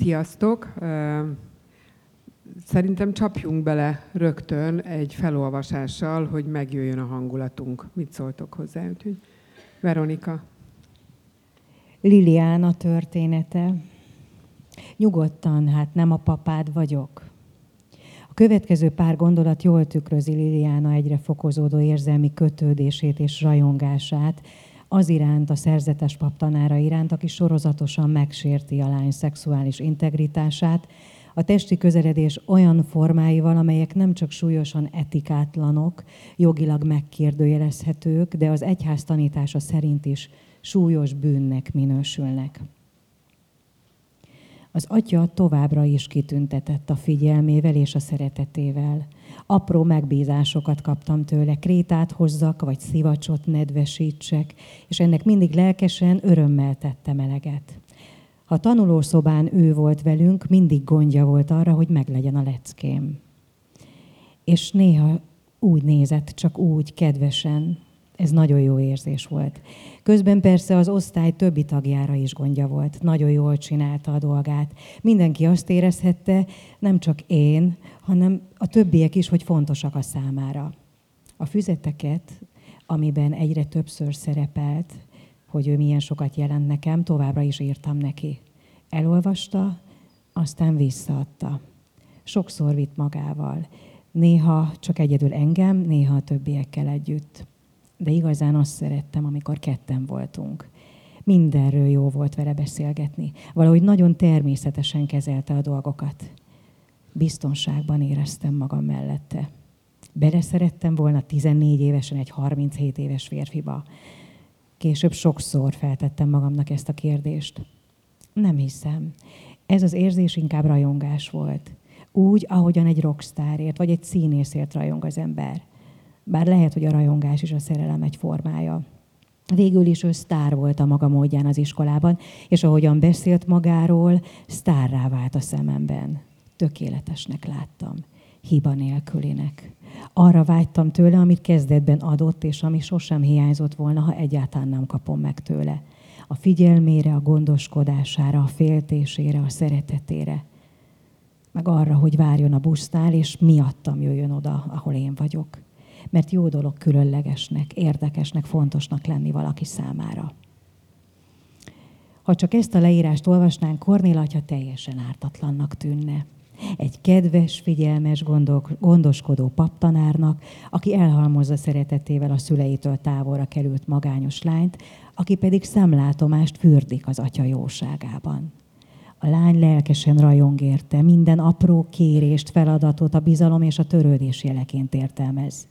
Sziasztok! Szerintem csapjunk bele rögtön egy felolvasással, hogy megjöjjön a hangulatunk. Mit szóltok hozzá? Úgyhogy Veronika. Liliana története. Nyugodtan, hát nem a papád vagyok. A következő pár gondolat jól tükrözi Liliana egyre fokozódó érzelmi kötődését és rajongását, az iránt, a szerzetes paptanára iránt, aki sorozatosan megsérti a lány szexuális integritását, a testi közeledés olyan formáival, amelyek nem csak súlyosan etikátlanok, jogilag megkérdőjelezhetők, de az egyház tanítása szerint is súlyos bűnnek minősülnek. Az atya továbbra is kitüntetett a figyelmével és a szeretetével. Apró megbízásokat kaptam tőle, krétát hozzak, vagy szivacsot nedvesítsek, és ennek mindig lelkesen, örömmel tettem eleget. Ha tanulószobán ő volt velünk, mindig gondja volt arra, hogy meglegyen a leckém. És néha úgy nézett, csak úgy, kedvesen. Ez nagyon jó érzés volt. Közben persze az osztály többi tagjára is gondja volt. Nagyon jól csinálta a dolgát. Mindenki azt érezhette, nem csak én, hanem a többiek is, hogy fontosak a számára. A füzeteket, amiben egyre többször szerepelt, hogy ő milyen sokat jelent nekem, továbbra is írtam neki. Elolvasta, aztán visszaadta. Sokszor vitt magával. Néha csak egyedül engem, néha a többiekkel együtt. De igazán azt szerettem, amikor ketten voltunk. Mindenről jó volt vele beszélgetni. Valahogy nagyon természetesen kezelte a dolgokat. Biztonságban éreztem magam mellette. Beleszerettem volna 14 évesen egy 37 éves férfiba. Később sokszor feltettem magamnak ezt a kérdést. Nem hiszem. Ez az érzés inkább rajongás volt. Úgy, ahogyan egy rockstárért, vagy egy színészért rajong az ember. Bár lehet, hogy a rajongás is a szerelem egy formája. Végül is ő sztár volt a maga módján az iskolában, és ahogyan beszélt magáról, sztárrá vált a szememben. Tökéletesnek láttam, hiba nélkülinek. Arra vágytam tőle, amit kezdetben adott, és ami sosem hiányzott volna, ha egyáltalán nem kapom meg tőle a figyelmére, a gondoskodására, a féltésére, a szeretetére, meg arra, hogy várjon a busznál, és miattam jöjjön oda, ahol én vagyok. Mert jó dolog különlegesnek, érdekesnek, fontosnak lenni valaki számára. Ha csak ezt a leírást olvasnánk, Kornél atya teljesen ártatlannak tűnne egy kedves, figyelmes, gondoskodó paptanárnak, aki elhalmozza szeretetével a szüleitől távolra került magányos lányt, aki pedig szemlátomást fürdik az atya jóságában. A lány lelkesen rajong érte, minden apró kérést, feladatot a bizalom és a törődés jeleként értelmez.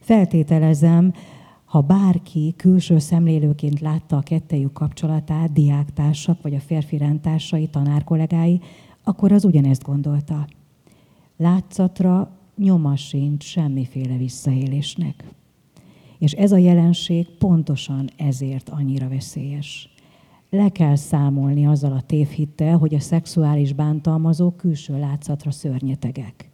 Feltételezem, ha bárki külső szemlélőként látta a kettejük kapcsolatát, diáktársak vagy a férfi rendtársai, tanárkollégái, akkor az ugyanezt gondolta. Látszatra nyoma sincs semmiféle visszaélésnek. És ez a jelenség pontosan ezért annyira veszélyes. Le kell számolni azzal a tévhittel, hogy a szexuális bántalmazók külső látszatra szörnyetegek.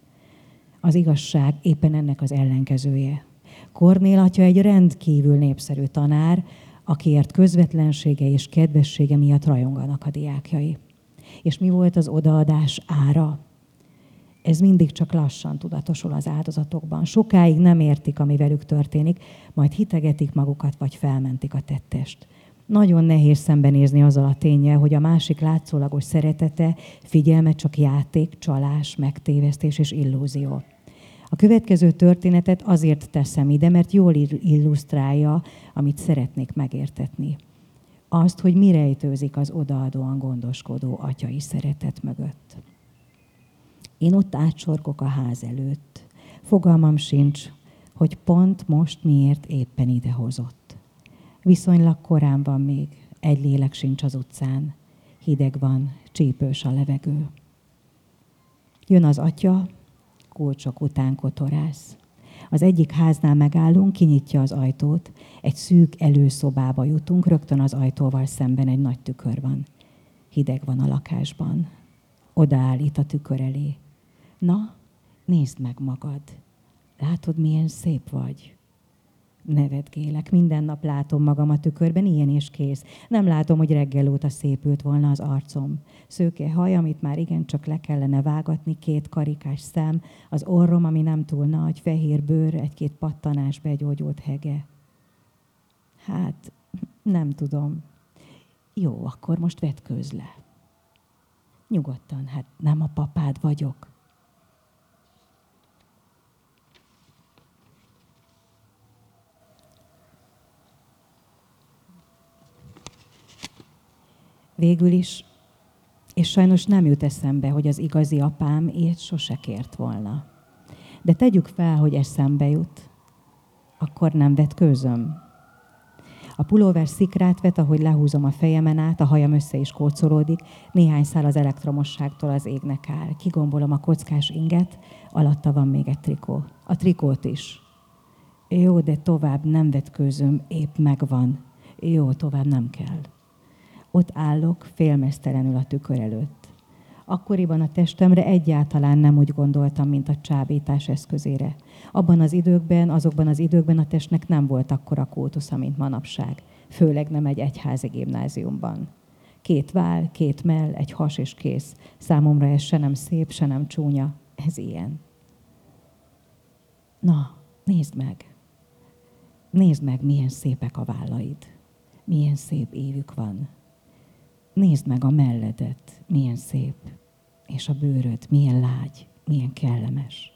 Az igazság éppen ennek az ellenkezője. Kornél atya egy rendkívül népszerű tanár, akiért közvetlensége és kedvessége miatt rajonganak a diákjai. És mi volt az odaadás ára? Ez mindig csak lassan tudatosul az áldozatokban. Sokáig nem értik, ami velük történik, majd hitegetik magukat, vagy felmentik a tettest. Nagyon nehéz szembenézni azzal a tényel, hogy a másik látszólagos szeretete, figyelme csak játék, csalás, megtévesztés és illúzió. A következő történetet azért teszem ide, mert jól illusztrálja, amit szeretnék megértetni azt, hogy mi rejtőzik az odaadóan gondoskodó atyai szeretet mögött. Én ott átsorgok a ház előtt. Fogalmam sincs, hogy pont most miért éppen ide hozott. Viszonylag korán van még, egy lélek sincs az utcán. Hideg van, csípős a levegő. Jön az atya, kulcsok után kotorász. Az egyik háznál megállunk, kinyitja az ajtót, egy szűk előszobába jutunk, rögtön az ajtóval szemben egy nagy tükör van. Hideg van a lakásban. Odaállít a tükör elé. Na, nézd meg magad. Látod, milyen szép vagy. Nevetgélek, minden nap látom magam a tükörben, ilyen és kész. Nem látom, hogy reggel óta szépült volna az arcom. Szőke haj, amit már igencsak le kellene vágatni, két karikás szem, az orrom, ami nem túl nagy, fehér bőr, egy-két pattanás begyógyult hege. Hát, nem tudom. Jó, akkor most vetkőz le. Nyugodtan, hát nem a papád vagyok. Végül is, és sajnos nem jut eszembe, hogy az igazi apám ilyet sose kért volna. De tegyük fel, hogy eszembe jut, akkor nem vetkőzöm. A pulóver szikrát vet, ahogy lehúzom a fejemen át, a hajam össze is kócolódik, néhány szál az elektromosságtól az égnek áll. Kigombolom a kockás inget, alatta van még egy trikó. A trikót is. Jó, de tovább nem vetkőzöm, épp megvan. Jó, tovább nem kell. Ott állok, félmeztelenül a tükör előtt. Akkoriban a testemre egyáltalán nem úgy gondoltam, mint a csábítás eszközére. Abban az időkben, azokban az időkben a testnek nem volt akkora kótusza, mint manapság. Főleg nem egy egyházi gimnáziumban. Két vál, két mell, egy has és kész. Számomra ez se nem szép, se nem csúnya. Ez ilyen. Na, nézd meg. Nézd meg, milyen szépek a vállaid. Milyen szép évük van. Nézd meg a melledet, milyen szép, és a bőröd, milyen lágy, milyen kellemes.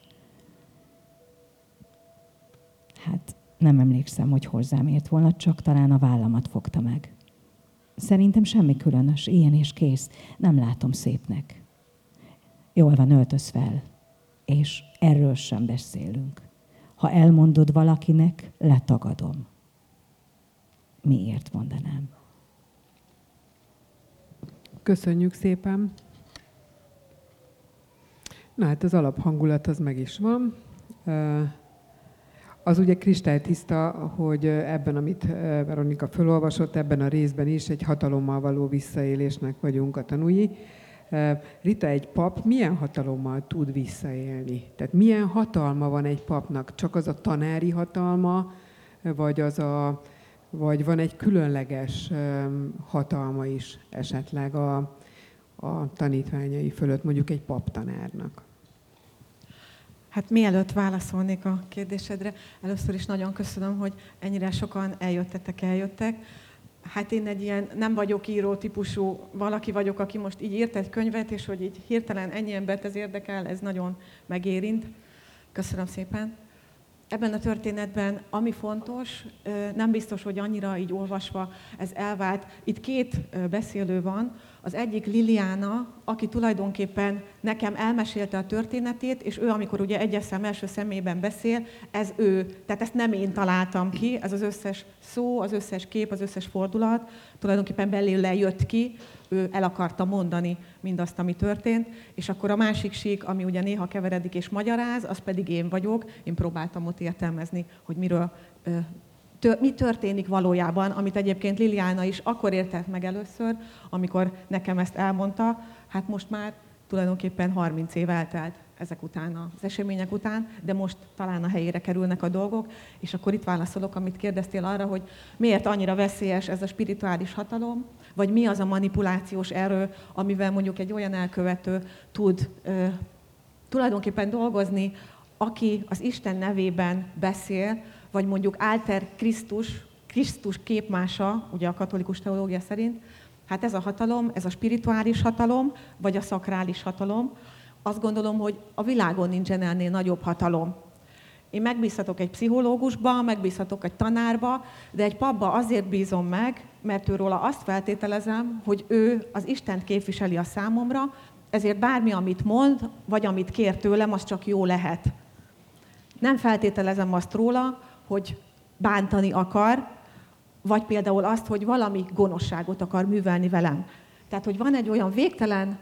Hát nem emlékszem, hogy hozzám ért volna, csak talán a vállamat fogta meg. Szerintem semmi különös, ilyen és kész. Nem látom szépnek. Jól van, öltöz fel. És erről sem beszélünk. Ha elmondod valakinek, letagadom. Miért mondanám? Köszönjük szépen. Na hát az alaphangulat az meg is van. Az ugye kristálytiszta, hogy ebben, amit Veronika felolvasott, ebben a részben is egy hatalommal való visszaélésnek vagyunk a tanúi. Rita, egy pap milyen hatalommal tud visszaélni? Tehát milyen hatalma van egy papnak? Csak az a tanári hatalma, vagy az a, vagy van egy különleges hatalma is esetleg a, a tanítványai fölött, mondjuk egy paptanárnak? Hát mielőtt válaszolnék a kérdésedre, először is nagyon köszönöm, hogy ennyire sokan eljöttetek, eljöttek. Hát én egy ilyen nem vagyok író típusú valaki vagyok, aki most így írt egy könyvet, és hogy így hirtelen ennyi embert ez érdekel, ez nagyon megérint. Köszönöm szépen ebben a történetben, ami fontos, nem biztos, hogy annyira így olvasva ez elvált. Itt két beszélő van. Az egyik Liliana, aki tulajdonképpen nekem elmesélte a történetét, és ő, amikor ugye egyes szem első szemében beszél, ez ő. Tehát ezt nem én találtam ki, ez az összes szó, az összes kép, az összes fordulat tulajdonképpen belőle jött ki, ő el akarta mondani mindazt, ami történt, és akkor a másik sík, ami ugye néha keveredik és magyaráz, az pedig én vagyok. Én próbáltam ott értelmezni, hogy miről mi történik valójában, amit egyébként Liliana is akkor értett meg először, amikor nekem ezt elmondta, hát most már tulajdonképpen 30 év eltelt ezek után, az események után, de most talán a helyére kerülnek a dolgok, és akkor itt válaszolok, amit kérdeztél arra, hogy miért annyira veszélyes ez a spirituális hatalom, vagy mi az a manipulációs erő, amivel mondjuk egy olyan elkövető tud ö, tulajdonképpen dolgozni, aki az Isten nevében beszél, vagy mondjuk Alter Krisztus, Krisztus képmása, ugye a katolikus teológia szerint, hát ez a hatalom, ez a spirituális hatalom, vagy a szakrális hatalom, azt gondolom, hogy a világon nincsen ennél nagyobb hatalom. Én megbízhatok egy pszichológusba, megbízhatok egy tanárba, de egy papba azért bízom meg, mert őróla azt feltételezem, hogy ő az Istent képviseli a számomra, ezért bármi, amit mond, vagy amit kér tőlem, az csak jó lehet. Nem feltételezem azt róla, hogy bántani akar, vagy például azt, hogy valami gonoszságot akar művelni velem. Tehát, hogy van egy olyan végtelen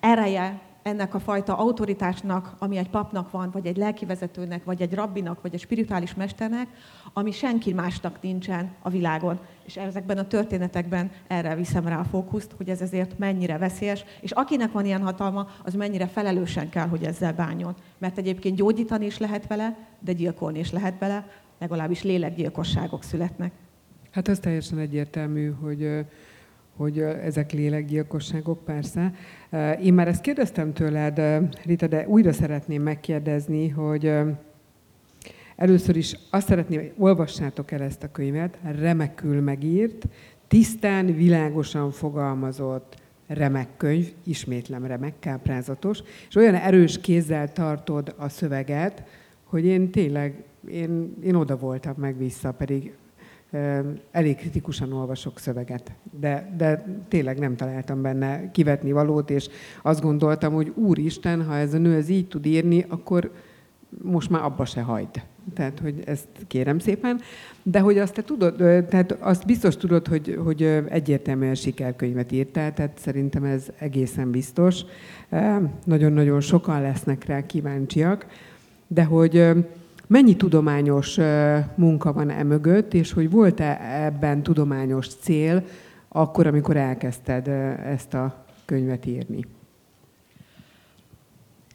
ereje ennek a fajta autoritásnak, ami egy papnak van, vagy egy lelkivezetőnek, vagy egy rabbinak, vagy egy spirituális mesternek, ami senki másnak nincsen a világon. És ezekben a történetekben erre viszem rá a fókuszt, hogy ez ezért mennyire veszélyes, és akinek van ilyen hatalma, az mennyire felelősen kell, hogy ezzel bánjon. Mert egyébként gyógyítani is lehet vele, de gyilkolni is lehet vele, legalábbis lélekgyilkosságok születnek. Hát az teljesen egyértelmű, hogy hogy ezek lélekgyilkosságok, persze. Én már ezt kérdeztem tőled, Rita, de újra szeretném megkérdezni, hogy először is azt szeretném, hogy olvassátok el ezt a könyvet, remekül megírt, tisztán, világosan fogalmazott, remek könyv, ismétlem remek, káprázatos, és olyan erős kézzel tartod a szöveget, hogy én tényleg, én, én oda voltam meg vissza, pedig elég kritikusan olvasok szöveget, de, de tényleg nem találtam benne kivetni valót, és azt gondoltam, hogy úristen, ha ez a nő ez így tud írni, akkor most már abba se hagyd. Tehát, hogy ezt kérem szépen. De hogy azt te tudod, tehát azt biztos tudod, hogy, hogy egyértelműen sikerkönyvet írtál, tehát szerintem ez egészen biztos. Nagyon-nagyon sokan lesznek rá kíváncsiak, de hogy Mennyi tudományos munka van e mögött, és hogy volt-e ebben tudományos cél akkor, amikor elkezdted ezt a könyvet írni?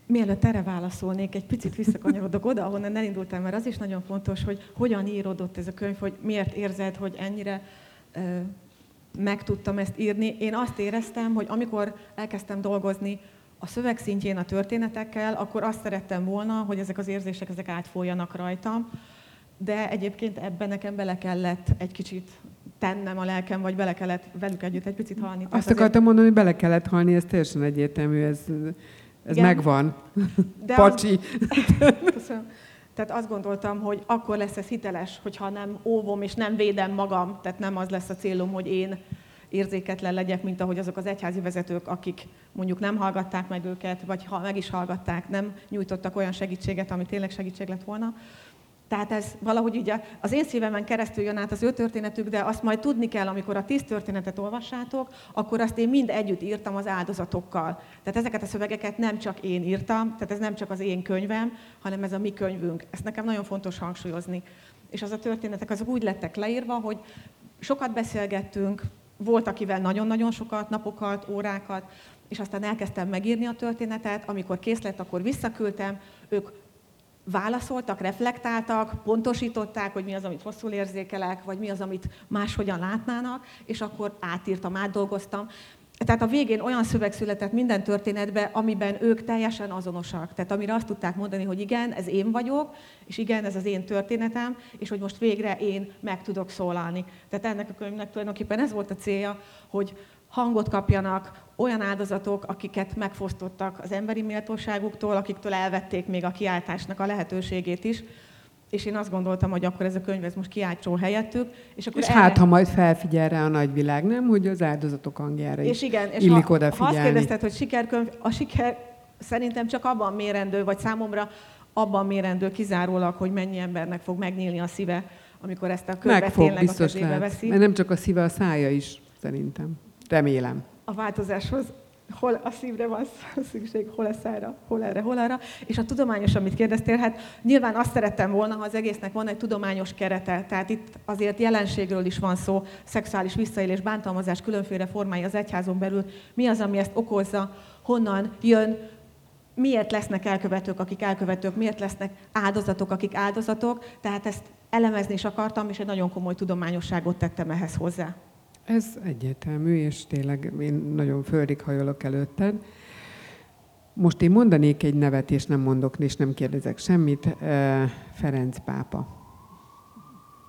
Mielőtt erre válaszolnék, egy picit visszakanyarodok oda, ahonnan elindultam, mert az is nagyon fontos, hogy hogyan íródott ez a könyv, hogy miért érzed, hogy ennyire meg tudtam ezt írni. Én azt éreztem, hogy amikor elkezdtem dolgozni a szöveg szintjén a történetekkel, akkor azt szerettem volna, hogy ezek az érzések ezek átfolyanak rajtam, de egyébként ebben nekem bele kellett egy kicsit tennem a lelkem, vagy bele kellett velük együtt egy picit halni. Azt akartam azért... mondani, hogy bele kellett halni, ez teljesen egyértelmű, ez, ez megvan. De Pacsi. Az... Köszönöm. Tehát azt gondoltam, hogy akkor lesz ez hiteles, hogyha nem óvom és nem védem magam, tehát nem az lesz a célom, hogy én érzéketlen legyek, mint ahogy azok az egyházi vezetők, akik mondjuk nem hallgatták meg őket, vagy ha meg is hallgatták, nem nyújtottak olyan segítséget, ami tényleg segítség lett volna. Tehát ez valahogy ugye az én szívemen keresztül jön át az ő történetük, de azt majd tudni kell, amikor a tíz történetet olvassátok, akkor azt én mind együtt írtam az áldozatokkal. Tehát ezeket a szövegeket nem csak én írtam, tehát ez nem csak az én könyvem, hanem ez a mi könyvünk. Ezt nekem nagyon fontos hangsúlyozni. És az a történetek azok úgy lettek leírva, hogy sokat beszélgettünk, volt, akivel nagyon-nagyon sokat, napokat, órákat, és aztán elkezdtem megírni a történetet, amikor kész lett, akkor visszaküldtem, ők válaszoltak, reflektáltak, pontosították, hogy mi az, amit hosszul érzékelek, vagy mi az, amit máshogyan látnának, és akkor átírtam, átdolgoztam. Tehát a végén olyan szöveg született minden történetben, amiben ők teljesen azonosak. Tehát amire azt tudták mondani, hogy igen, ez én vagyok, és igen, ez az én történetem, és hogy most végre én meg tudok szólalni. Tehát ennek a könyvnek tulajdonképpen ez volt a célja, hogy hangot kapjanak olyan áldozatok, akiket megfosztottak az emberi méltóságuktól, akiktől elvették még a kiáltásnak a lehetőségét is, és én azt gondoltam, hogy akkor ez a könyv ez most kiáltsó helyettük. És, akkor és erre... hát, ha majd felfigyel rá a nagyvilág, nem, hogy az áldozatok hangjára és igen, és illik ha, odafigyelni. Ha azt kérdezted, hogy sikerkönyv, a siker szerintem csak abban mérendő, vagy számomra abban mérendő kizárólag, hogy mennyi embernek fog megnyílni a szíve, amikor ezt a könyvet Meg fog, tényleg biztos a kezébe veszi. Mert nem csak a szíve, a szája is, szerintem. Remélem. A változáshoz hol a szívre van szükség, hol a szára, hol erre, hol arra. És a tudományos, amit kérdeztél, hát nyilván azt szerettem volna, ha az egésznek van egy tudományos kerete. Tehát itt azért jelenségről is van szó, szexuális visszaélés, bántalmazás, különféle formái az egyházon belül. Mi az, ami ezt okozza, honnan jön, miért lesznek elkövetők, akik elkövetők, miért lesznek áldozatok, akik áldozatok. Tehát ezt elemezni is akartam, és egy nagyon komoly tudományosságot tettem ehhez hozzá. Ez egyértelmű, és tényleg én nagyon földig hajolok előtted. Most én mondanék egy nevet, és nem mondok, és nem kérdezek semmit. Ferenc pápa.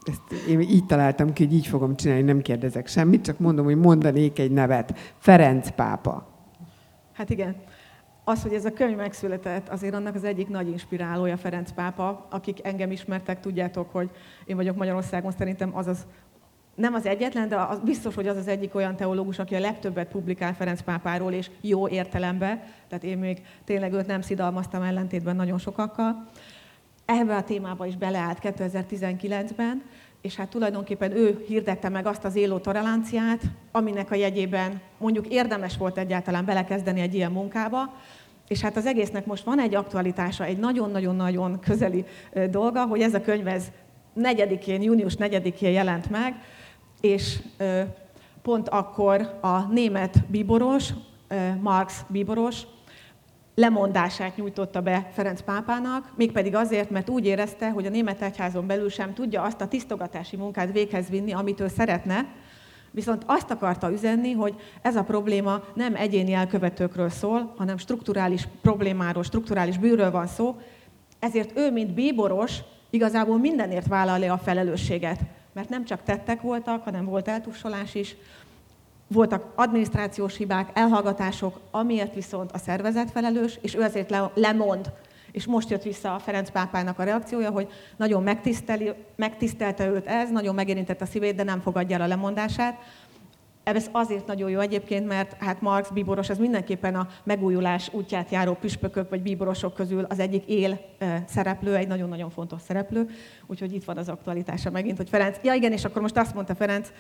Ezt én így találtam ki, hogy így fogom csinálni, nem kérdezek semmit, csak mondom, hogy mondanék egy nevet. Ferenc pápa. Hát igen. Az, hogy ez a könyv megszületett, azért annak az egyik nagy inspirálója Ferenc pápa. Akik engem ismertek, tudjátok, hogy én vagyok Magyarországon szerintem az az nem az egyetlen, de az biztos, hogy az az egyik olyan teológus, aki a legtöbbet publikál Ferenc pápáról, és jó értelemben, tehát én még tényleg őt nem szidalmaztam ellentétben nagyon sokakkal. Ebbe a témába is beleállt 2019-ben, és hát tulajdonképpen ő hirdette meg azt az éló toleranciát, aminek a jegyében mondjuk érdemes volt egyáltalán belekezdeni egy ilyen munkába, és hát az egésznek most van egy aktualitása, egy nagyon-nagyon-nagyon közeli dolga, hogy ez a könyv ez 4-én, június 4-én jelent meg, és pont akkor a német bíboros, Marx bíboros, lemondását nyújtotta be Ferenc pápának, mégpedig azért, mert úgy érezte, hogy a német egyházon belül sem tudja azt a tisztogatási munkát véghez vinni, amit ő szeretne, viszont azt akarta üzenni, hogy ez a probléma nem egyéni elkövetőkről szól, hanem strukturális problémáról, strukturális bűről van szó, ezért ő, mint bíboros, igazából mindenért vállalja a felelősséget. Mert nem csak tettek voltak, hanem volt eltussolás is, voltak adminisztrációs hibák, elhallgatások, amiért viszont a szervezet felelős, és ő ezért le, lemond. És most jött vissza a Ferenc pápának a reakciója, hogy nagyon megtisztelte őt ez, nagyon megérintette a szívét, de nem fogadja el a lemondását. Ez azért nagyon jó egyébként, mert hát Marx bíboros az mindenképpen a megújulás útját járó püspökök vagy bíborosok közül az egyik él szereplő, egy nagyon-nagyon fontos szereplő. Úgyhogy itt van az aktualitása megint, hogy Ferenc, ja igen, és akkor most azt mondta Ferenc,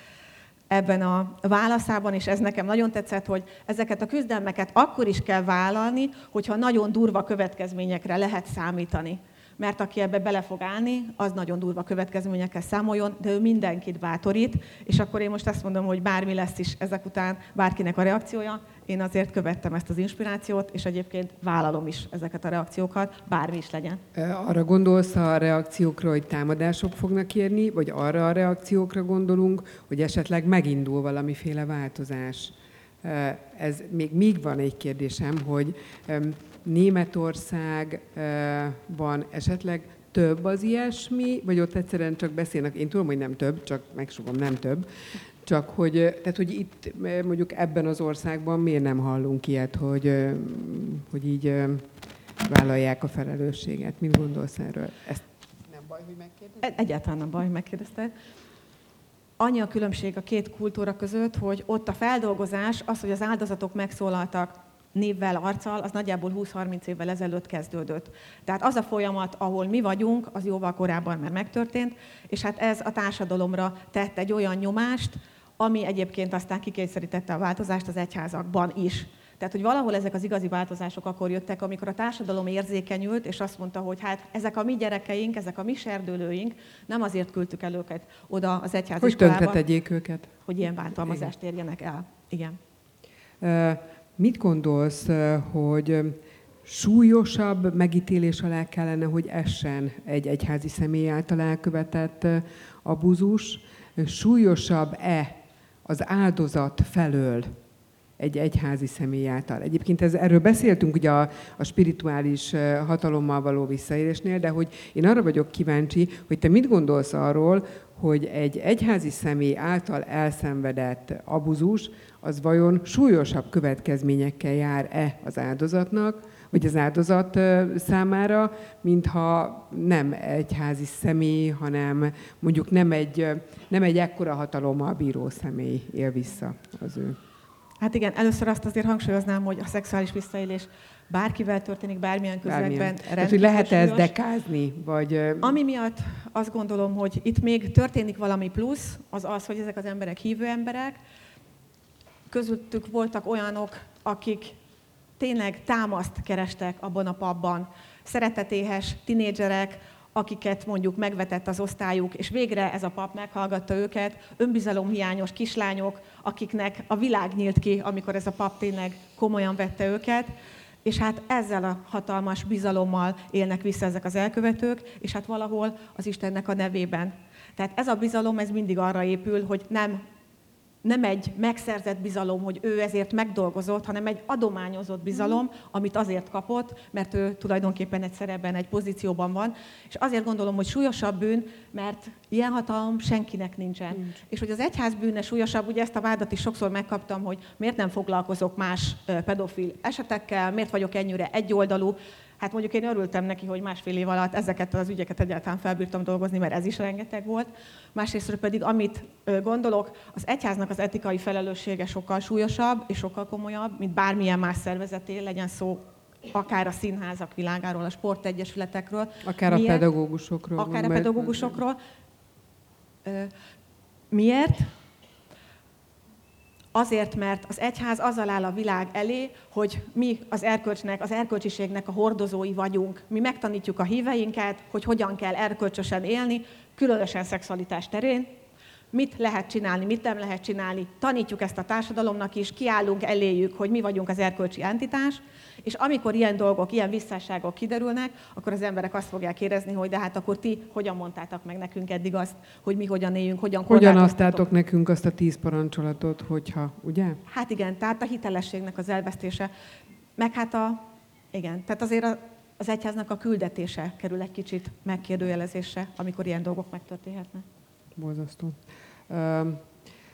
ebben a válaszában, és ez nekem nagyon tetszett, hogy ezeket a küzdelmeket akkor is kell vállalni, hogyha nagyon durva következményekre lehet számítani. Mert aki ebbe bele fog állni, az nagyon durva következményekkel számoljon, de ő mindenkit bátorít, és akkor én most azt mondom, hogy bármi lesz is ezek után bárkinek a reakciója, én azért követtem ezt az inspirációt, és egyébként vállalom is ezeket a reakciókat, bármi is legyen. Arra gondolsz a reakciókra, hogy támadások fognak érni, vagy arra a reakciókra gondolunk, hogy esetleg megindul valamiféle változás? Ez még még van egy kérdésem, hogy Németországban esetleg több az ilyesmi, vagy ott egyszerűen csak beszélnek, én tudom, hogy nem több, csak megsugom, nem több, csak hogy, tehát, hogy itt mondjuk ebben az országban miért nem hallunk ilyet, hogy, hogy így vállalják a felelősséget. Mit gondolsz erről? Ezt nem baj, hogy megkérdezted? Egyáltalán nem baj, hogy megkérdezted. Annyi a különbség a két kultúra között, hogy ott a feldolgozás, az, hogy az áldozatok megszólaltak névvel, arccal, az nagyjából 20-30 évvel ezelőtt kezdődött. Tehát az a folyamat, ahol mi vagyunk, az jóval korábban már megtörtént, és hát ez a társadalomra tett egy olyan nyomást, ami egyébként aztán kikényszerítette a változást az egyházakban is. Tehát, hogy valahol ezek az igazi változások akkor jöttek, amikor a társadalom érzékenyült, és azt mondta, hogy hát ezek a mi gyerekeink, ezek a mi serdülőink, nem azért küldtük el őket oda az egyház Hogy tönkre tegyék őket. Hogy ilyen bántalmazást érjenek el. Igen. Mit gondolsz, hogy súlyosabb megítélés alá kellene, hogy essen egy egyházi személy által elkövetett abuzus? Súlyosabb-e az áldozat felől egy egyházi személy által. Egyébként ez, erről beszéltünk ugye a, a spirituális hatalommal való visszaélésnél, de hogy én arra vagyok kíváncsi, hogy te mit gondolsz arról, hogy egy egyházi személy által elszenvedett abuzus, az vajon súlyosabb következményekkel jár-e az áldozatnak, vagy az áldozat számára, mintha nem egyházi személy, hanem mondjuk nem egy, nem egy ekkora hatalommal bíró személy él vissza az ő. Hát igen, először azt azért hangsúlyoznám, hogy a szexuális visszaélés bárkivel történik, bármilyen közegben. Tehát, hogy lehet -e ezt dekázni? Vagy... Ami miatt azt gondolom, hogy itt még történik valami plusz, az az, hogy ezek az emberek hívő emberek, közöttük voltak olyanok, akik tényleg támaszt kerestek abban a papban. Szeretetéhes tinédzserek, akiket mondjuk megvetett az osztályuk, és végre ez a pap meghallgatta őket, önbizalomhiányos kislányok, akiknek a világ nyílt ki, amikor ez a pap tényleg komolyan vette őket, és hát ezzel a hatalmas bizalommal élnek vissza ezek az elkövetők, és hát valahol az Istennek a nevében. Tehát ez a bizalom, ez mindig arra épül, hogy nem nem egy megszerzett bizalom, hogy ő ezért megdolgozott, hanem egy adományozott bizalom, amit azért kapott, mert ő tulajdonképpen egy szerepben, egy pozícióban van. És azért gondolom, hogy súlyosabb bűn, mert ilyen hatalom senkinek nincsen. Nincs. És hogy az egyház bűne súlyosabb, ugye ezt a vádat is sokszor megkaptam, hogy miért nem foglalkozok más pedofil esetekkel, miért vagyok ennyire egyoldalú. Hát mondjuk én örültem neki, hogy másfél év alatt ezeket az ügyeket egyáltalán felbírtam dolgozni, mert ez is rengeteg volt. Másrészt pedig, amit gondolok, az egyháznak az etikai felelőssége sokkal súlyosabb és sokkal komolyabb, mint bármilyen más szervezeté, legyen szó akár a színházak világáról, a sportegyesületekről. Akár Miért? a pedagógusokról. Akár a pedagógusokról. Miért? Azért, mert az egyház azzal áll a világ elé, hogy mi az erkölcsnek, az erkölcsiségnek a hordozói vagyunk. Mi megtanítjuk a híveinket, hogy hogyan kell erkölcsösen élni, különösen szexualitás terén. Mit lehet csinálni, mit nem lehet csinálni, tanítjuk ezt a társadalomnak is, kiállunk eléjük, hogy mi vagyunk az erkölcsi entitás, és amikor ilyen dolgok, ilyen visszásságok kiderülnek, akkor az emberek azt fogják érezni, hogy de hát akkor ti hogyan mondtátok meg nekünk eddig azt, hogy mi hogyan éljünk, hogyan Hogyan adtátok nekünk azt a tíz parancsolatot, hogyha, ugye? Hát igen, tehát a hitelességnek az elvesztése, meg hát a, igen, tehát azért a, az egyháznak a küldetése kerül egy kicsit megkérdőjelezésre, amikor ilyen dolgok megtörténhetnek. Borzasztó.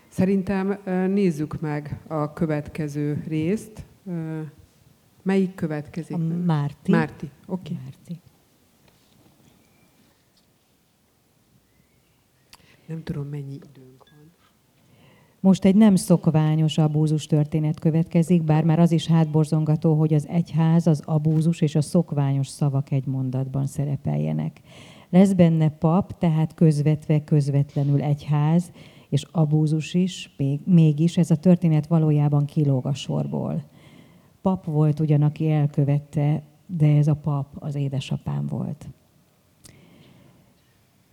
Szerintem nézzük meg a következő részt. Melyik következik? A Márti. Márti, oké. Okay. Márti. Nem tudom, mennyi időnk van. Most egy nem szokványos abúzus történet következik, bár már az is hátborzongató, hogy az egyház, az abúzus és a szokványos szavak egy mondatban szerepeljenek. Lesz benne pap, tehát közvetve, közvetlenül egyház, és abúzus is, még, mégis ez a történet valójában kilóg a sorból. Pap volt ugyan, aki elkövette, de ez a pap az édesapám volt.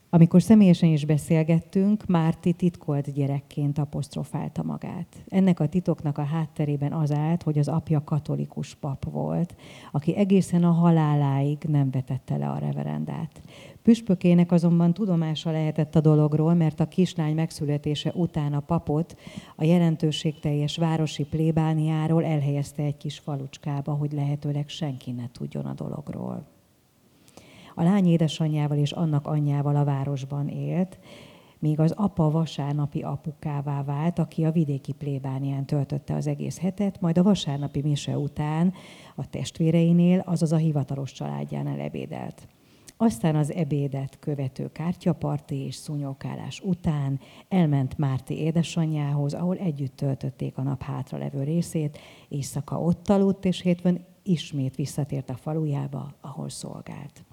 Amikor személyesen is beszélgettünk, Márti titkolt gyerekként apostrofálta magát. Ennek a titoknak a hátterében az állt, hogy az apja katolikus pap volt, aki egészen a haláláig nem vetette le a reverendát. Püspökének azonban tudomása lehetett a dologról, mert a kislány megszületése után a papot a jelentőségteljes városi plébániáról elhelyezte egy kis falucskába, hogy lehetőleg senki ne tudjon a dologról. A lány édesanyjával és annak anyjával a városban élt, míg az apa vasárnapi apukává vált, aki a vidéki plébánián töltötte az egész hetet, majd a vasárnapi mise után a testvéreinél, azaz a hivatalos családjánál ebédelt. Aztán az ebédet követő kártyaparti és szúnyókálás után elment Márti édesanyjához, ahol együtt töltötték a nap hátra levő részét, éjszaka ott aludt, és hétfőn ismét visszatért a falujába, ahol szolgált.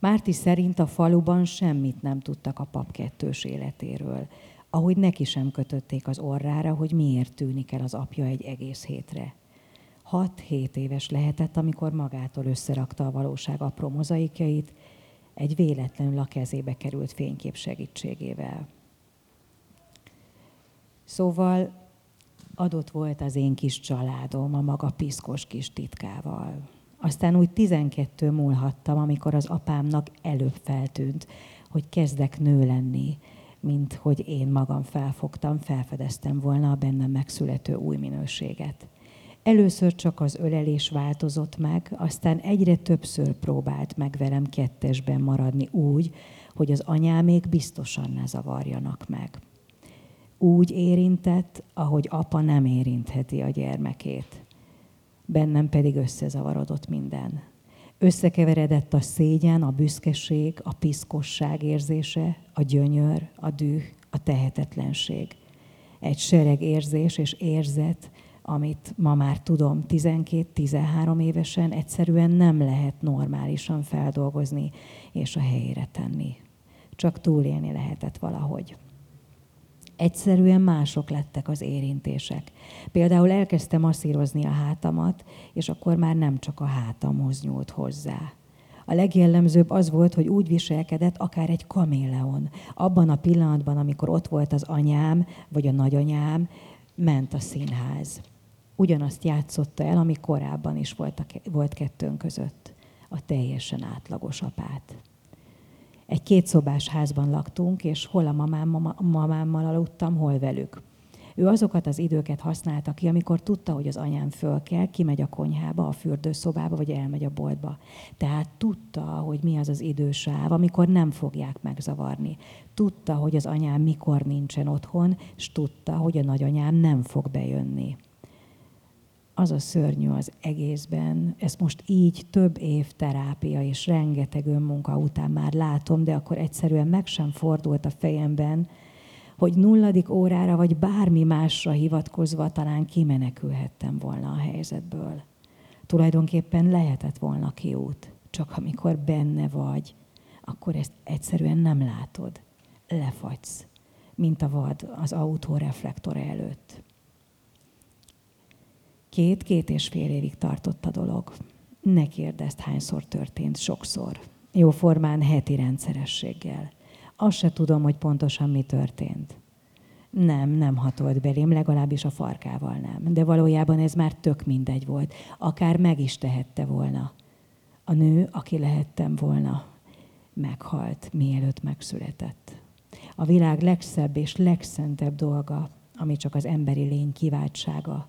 Márti szerint a faluban semmit nem tudtak a pap kettős életéről, ahogy neki sem kötötték az orrára, hogy miért tűnik el az apja egy egész hétre. 6-7 éves lehetett, amikor magától összerakta a valóság apró mozaikjait, egy véletlenül a kezébe került fénykép segítségével. Szóval adott volt az én kis családom a maga piszkos kis titkával. Aztán úgy 12 múlhattam, amikor az apámnak előbb feltűnt, hogy kezdek nő lenni, mint hogy én magam felfogtam, felfedeztem volna a bennem megszülető új minőséget. Először csak az ölelés változott meg, aztán egyre többször próbált meg velem kettesben maradni úgy, hogy az anyámék biztosan ne zavarjanak meg. Úgy érintett, ahogy apa nem érintheti a gyermekét. Bennem pedig összezavarodott minden. Összekeveredett a szégyen, a büszkeség, a piszkosság érzése, a gyönyör, a düh, a tehetetlenség. Egy sereg érzés és érzet, amit ma már tudom 12-13 évesen egyszerűen nem lehet normálisan feldolgozni és a helyére tenni. Csak túlélni lehetett valahogy. Egyszerűen mások lettek az érintések. Például elkezdtem masszírozni a hátamat, és akkor már nem csak a hátamhoz nyúlt hozzá. A legjellemzőbb az volt, hogy úgy viselkedett, akár egy kaméleon. Abban a pillanatban, amikor ott volt az anyám, vagy a nagyanyám, ment a színház ugyanazt játszotta el, ami korábban is volt, a, volt kettőnk között, a teljesen átlagos apát. Egy kétszobás házban laktunk, és hol a mamám, mamámmal aludtam, hol velük. Ő azokat az időket használta ki, amikor tudta, hogy az anyám föl kell, kimegy a konyhába, a fürdőszobába, vagy elmegy a boltba. Tehát tudta, hogy mi az az idősáv, amikor nem fogják megzavarni. Tudta, hogy az anyám mikor nincsen otthon, és tudta, hogy a nagyanyám nem fog bejönni az a szörnyű az egészben, ezt most így több év terápia és rengeteg önmunka után már látom, de akkor egyszerűen meg sem fordult a fejemben, hogy nulladik órára vagy bármi másra hivatkozva talán kimenekülhettem volna a helyzetből. Tulajdonképpen lehetett volna kiút, csak amikor benne vagy, akkor ezt egyszerűen nem látod. Lefagysz, mint a vad az autó reflektora előtt. Két-két és fél évig tartott a dolog. Ne kérdezd, hányszor történt, sokszor. Jó formán heti rendszerességgel. Azt se tudom, hogy pontosan mi történt. Nem, nem hatolt belém, legalábbis a farkával nem. De valójában ez már tök mindegy volt. Akár meg is tehette volna. A nő, aki lehettem volna, meghalt, mielőtt megszületett. A világ legszebb és legszentebb dolga, ami csak az emberi lény kiváltsága,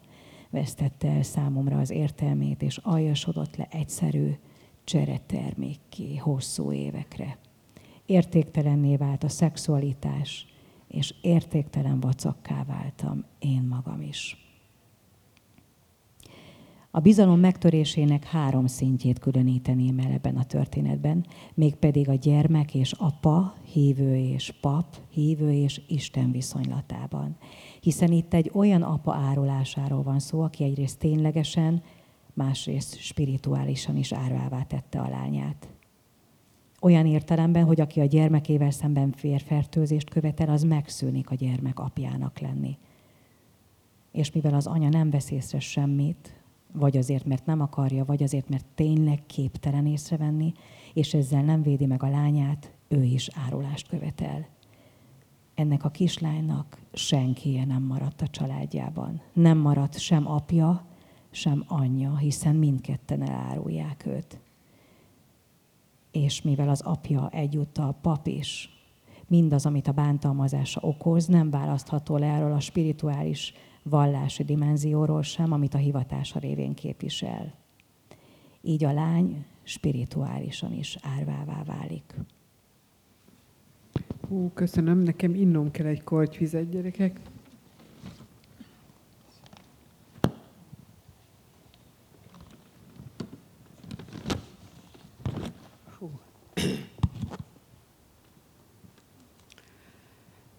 vesztette el számomra az értelmét, és aljasodott le egyszerű cseretermékké hosszú évekre. Értéktelenné vált a szexualitás, és értéktelen vacakká váltam én magam is. A bizalom megtörésének három szintjét különíteném el ebben a történetben, mégpedig a gyermek és apa, hívő és pap, hívő és Isten viszonylatában. Hiszen itt egy olyan apa árulásáról van szó, aki egyrészt ténylegesen, másrészt spirituálisan is árvává tette a lányát. Olyan értelemben, hogy aki a gyermekével szemben férfertőzést követel, az megszűnik a gyermek apjának lenni. És mivel az anya nem vesz észre semmit, vagy azért, mert nem akarja, vagy azért, mert tényleg képtelen észrevenni, és ezzel nem védi meg a lányát, ő is árulást követel. Ennek a kislánynak senkije nem maradt a családjában. Nem maradt sem apja, sem anyja, hiszen mindketten elárulják őt. És mivel az apja egyúttal pap is, mindaz, amit a bántalmazása okoz, nem választható le erről a spirituális vallási dimenzióról sem, amit a hivatása révén képvisel. Így a lány spirituálisan is árvává válik. Hú, köszönöm, nekem innom kell egy kortyvizet, gyerekek.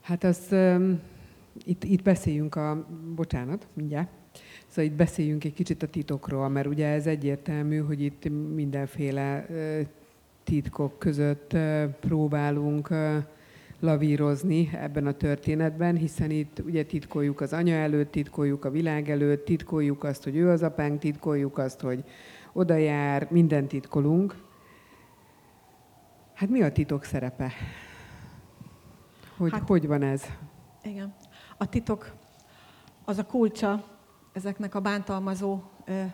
Hát az, um, itt, itt beszéljünk a, bocsánat, mindjárt, szóval itt beszéljünk egy kicsit a titokról, mert ugye ez egyértelmű, hogy itt mindenféle titkok között próbálunk lavírozni ebben a történetben, hiszen itt ugye titkoljuk az anya előtt, titkoljuk a világ előtt, titkoljuk azt, hogy ő az apánk, titkoljuk azt, hogy oda jár, mindent titkolunk. Hát mi a titok szerepe? Hogy, hát, hogy van ez? Igen. A titok az a kulcsa ezeknek a bántalmazó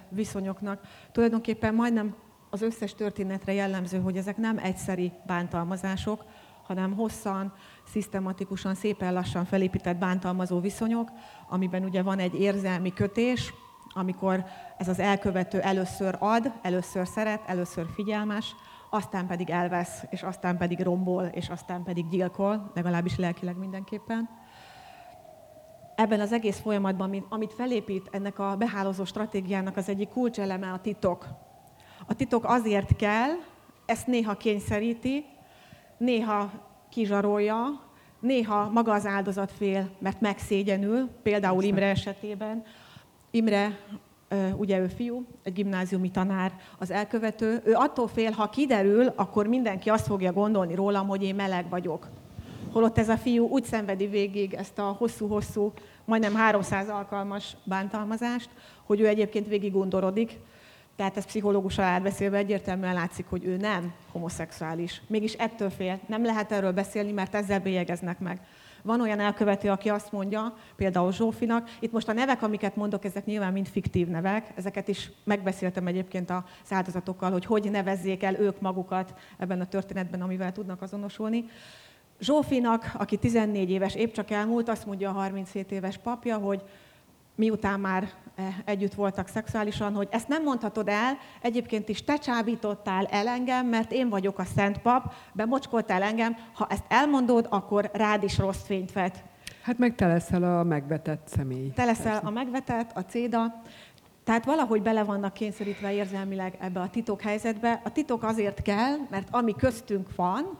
viszonyoknak. Tulajdonképpen majdnem az összes történetre jellemző, hogy ezek nem egyszeri bántalmazások, hanem hosszan, szisztematikusan, szépen lassan felépített bántalmazó viszonyok, amiben ugye van egy érzelmi kötés, amikor ez az elkövető először ad, először szeret, először figyelmes, aztán pedig elvesz, és aztán pedig rombol, és aztán pedig gyilkol, legalábbis lelkileg mindenképpen. Ebben az egész folyamatban, amit felépít ennek a behálózó stratégiának az egyik kulcseleme a titok. A titok azért kell, ezt néha kényszeríti, néha kizsarolja, néha maga az áldozat fél, mert megszégyenül, például Imre esetében. Imre ugye ő fiú, egy gimnáziumi tanár, az elkövető, ő attól fél, ha kiderül, akkor mindenki azt fogja gondolni rólam, hogy én meleg vagyok. Holott ez a fiú úgy szenvedi végig ezt a hosszú-hosszú, majdnem 300 alkalmas bántalmazást, hogy ő egyébként végig gondorodik, tehát ez pszichológussal átbeszélve egyértelműen látszik, hogy ő nem homoszexuális. Mégis ettől fél. Nem lehet erről beszélni, mert ezzel bélyegeznek meg. Van olyan elkövető, aki azt mondja, például Zsófinak, itt most a nevek, amiket mondok, ezek nyilván mind fiktív nevek, ezeket is megbeszéltem egyébként a áldozatokkal, hogy hogy nevezzék el ők magukat ebben a történetben, amivel tudnak azonosulni. Zsófinak, aki 14 éves, épp csak elmúlt, azt mondja a 37 éves papja, hogy miután már eh, együtt voltak szexuálisan, hogy ezt nem mondhatod el, egyébként is te csábítottál el engem, mert én vagyok a szent pap, bemocskoltál engem, ha ezt elmondod, akkor rád is rossz fényt vet. Hát meg te leszel a megvetett személy. Te leszel persze. a megvetett, a céda. Tehát valahogy bele vannak kényszerítve érzelmileg ebbe a titok helyzetbe. A titok azért kell, mert ami köztünk van,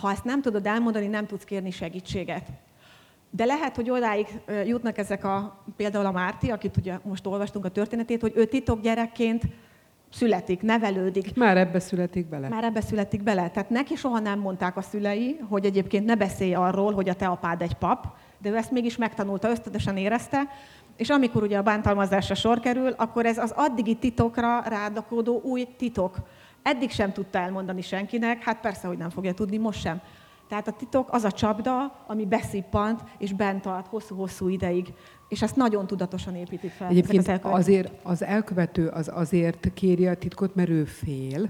ha ezt nem tudod elmondani, nem tudsz kérni segítséget. De lehet, hogy odáig jutnak ezek a, például a Márti, akit ugye most olvastunk a történetét, hogy ő titok gyerekként születik, nevelődik. Már ebbe születik bele. Már ebbe születik bele. Tehát neki soha nem mondták a szülei, hogy egyébként ne beszélj arról, hogy a te apád egy pap, de ő ezt mégis megtanulta, ösztödösen érezte, és amikor ugye a bántalmazásra sor kerül, akkor ez az addigi titokra rádakódó új titok. Eddig sem tudta elmondani senkinek, hát persze, hogy nem fogja tudni, most sem. Tehát a titok az a csapda, ami beszippant és bent tart hosszú-hosszú ideig. És ezt nagyon tudatosan építik fel. Egyébként az azért az elkövető az azért kéri a titkot, mert ő fél,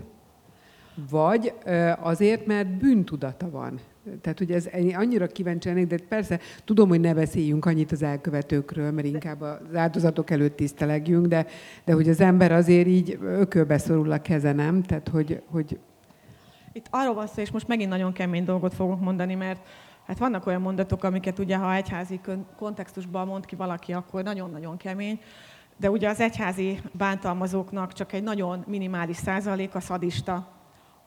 vagy azért, mert bűntudata van. Tehát ugye ez annyira kíváncsi lennék, de persze tudom, hogy ne beszéljünk annyit az elkövetőkről, mert inkább az áldozatok előtt tisztelegjünk, de, de hogy az ember azért így ökölbe szorul a keze, nem? Tehát, hogy, hogy... Itt arról van szó, és most megint nagyon kemény dolgot fogok mondani, mert hát vannak olyan mondatok, amiket ugye, ha egyházi kontextusban mond ki valaki, akkor nagyon-nagyon kemény, de ugye az egyházi bántalmazóknak csak egy nagyon minimális százalék a szadista,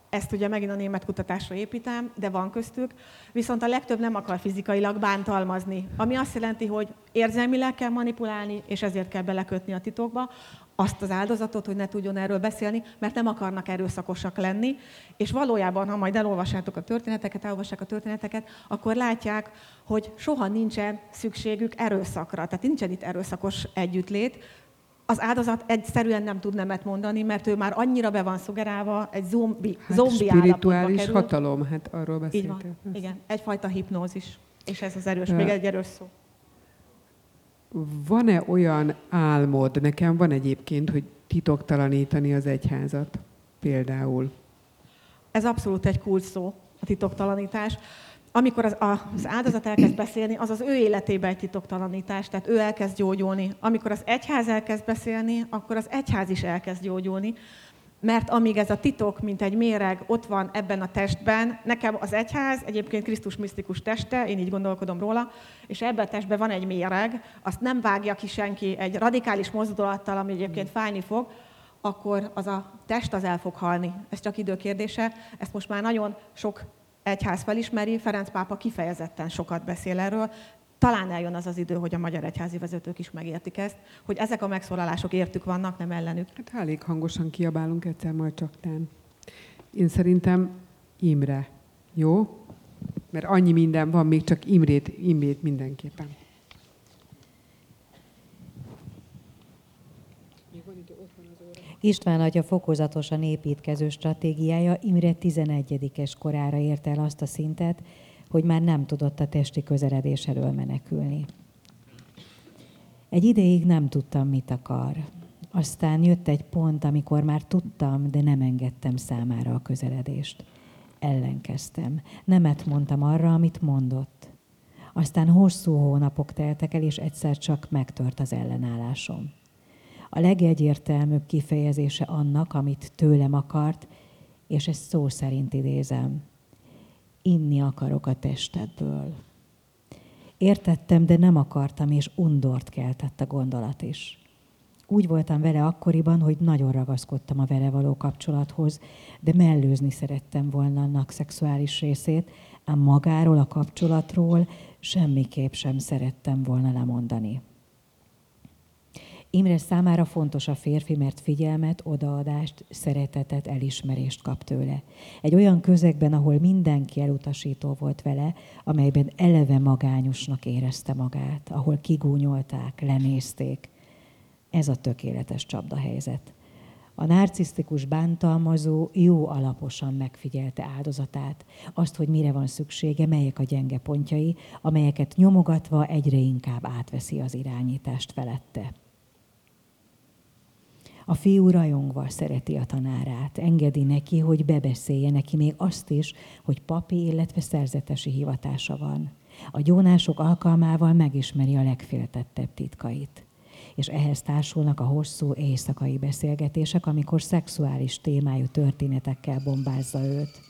ezt ugye megint a német kutatásra építem, de van köztük, viszont a legtöbb nem akar fizikailag bántalmazni, ami azt jelenti, hogy érzelmileg kell manipulálni, és ezért kell belekötni a titokba azt az áldozatot, hogy ne tudjon erről beszélni, mert nem akarnak erőszakosak lenni, és valójában, ha majd elolvassátok a történeteket, elolvassák a történeteket, akkor látják, hogy soha nincsen szükségük erőszakra. Tehát nincsen itt erőszakos együttlét, az áldozat egyszerűen nem tud nemet mondani, mert ő már annyira be van szugerálva, egy zombi, hát zombi spirituális kerül. hatalom, hát arról beszéltél. Igen, egyfajta hipnózis. És ez az erős, még egy erős szó. Van-e olyan álmod, nekem van egyébként, hogy titoktalanítani az egyházat például? Ez abszolút egy kult szó, a titoktalanítás amikor az, az áldozat elkezd beszélni, az az ő életében egy titoktalanítás, tehát ő elkezd gyógyulni. Amikor az egyház elkezd beszélni, akkor az egyház is elkezd gyógyulni. Mert amíg ez a titok, mint egy méreg ott van ebben a testben, nekem az egyház egyébként Krisztus misztikus teste, én így gondolkodom róla, és ebben a testben van egy méreg, azt nem vágja ki senki egy radikális mozdulattal, ami egyébként fájni fog, akkor az a test az el fog halni. Ez csak időkérdése. Ezt most már nagyon sok egyház felismeri, Ferenc pápa kifejezetten sokat beszél erről, talán eljön az az idő, hogy a magyar egyházi vezetők is megértik ezt, hogy ezek a megszólalások értük vannak, nem ellenük. Hát elég hangosan kiabálunk egyszer majd csak tán. Én szerintem Imre. Jó? Mert annyi minden van, még csak Imrét, Imrét mindenképpen. István atya fokozatosan építkező stratégiája Imre 11-es korára ért el azt a szintet, hogy már nem tudott a testi közeledés elől menekülni. Egy ideig nem tudtam, mit akar. Aztán jött egy pont, amikor már tudtam, de nem engedtem számára a közeledést. Ellenkeztem. Nemet mondtam arra, amit mondott. Aztán hosszú hónapok teltek el, és egyszer csak megtört az ellenállásom a legegyértelműbb kifejezése annak, amit tőlem akart, és ezt szó szerint idézem. Inni akarok a testedből. Értettem, de nem akartam, és undort keltett a gondolat is. Úgy voltam vele akkoriban, hogy nagyon ragaszkodtam a vele való kapcsolathoz, de mellőzni szerettem volna annak szexuális részét, ám magáról, a kapcsolatról semmiképp sem szerettem volna lemondani. Imre számára fontos a férfi, mert figyelmet, odaadást, szeretetet, elismerést kap tőle. Egy olyan közegben, ahol mindenki elutasító volt vele, amelyben eleve magányosnak érezte magát, ahol kigúnyolták, lenézték. Ez a tökéletes csapdahelyzet. A narcisztikus bántalmazó jó alaposan megfigyelte áldozatát, azt, hogy mire van szüksége, melyek a gyenge pontjai, amelyeket nyomogatva egyre inkább átveszi az irányítást felette. A fiú rajongva szereti a tanárát, engedi neki, hogy bebeszélje neki még azt is, hogy papi, illetve szerzetesi hivatása van. A gyónások alkalmával megismeri a legféltettebb titkait. És ehhez társulnak a hosszú éjszakai beszélgetések, amikor szexuális témájú történetekkel bombázza őt.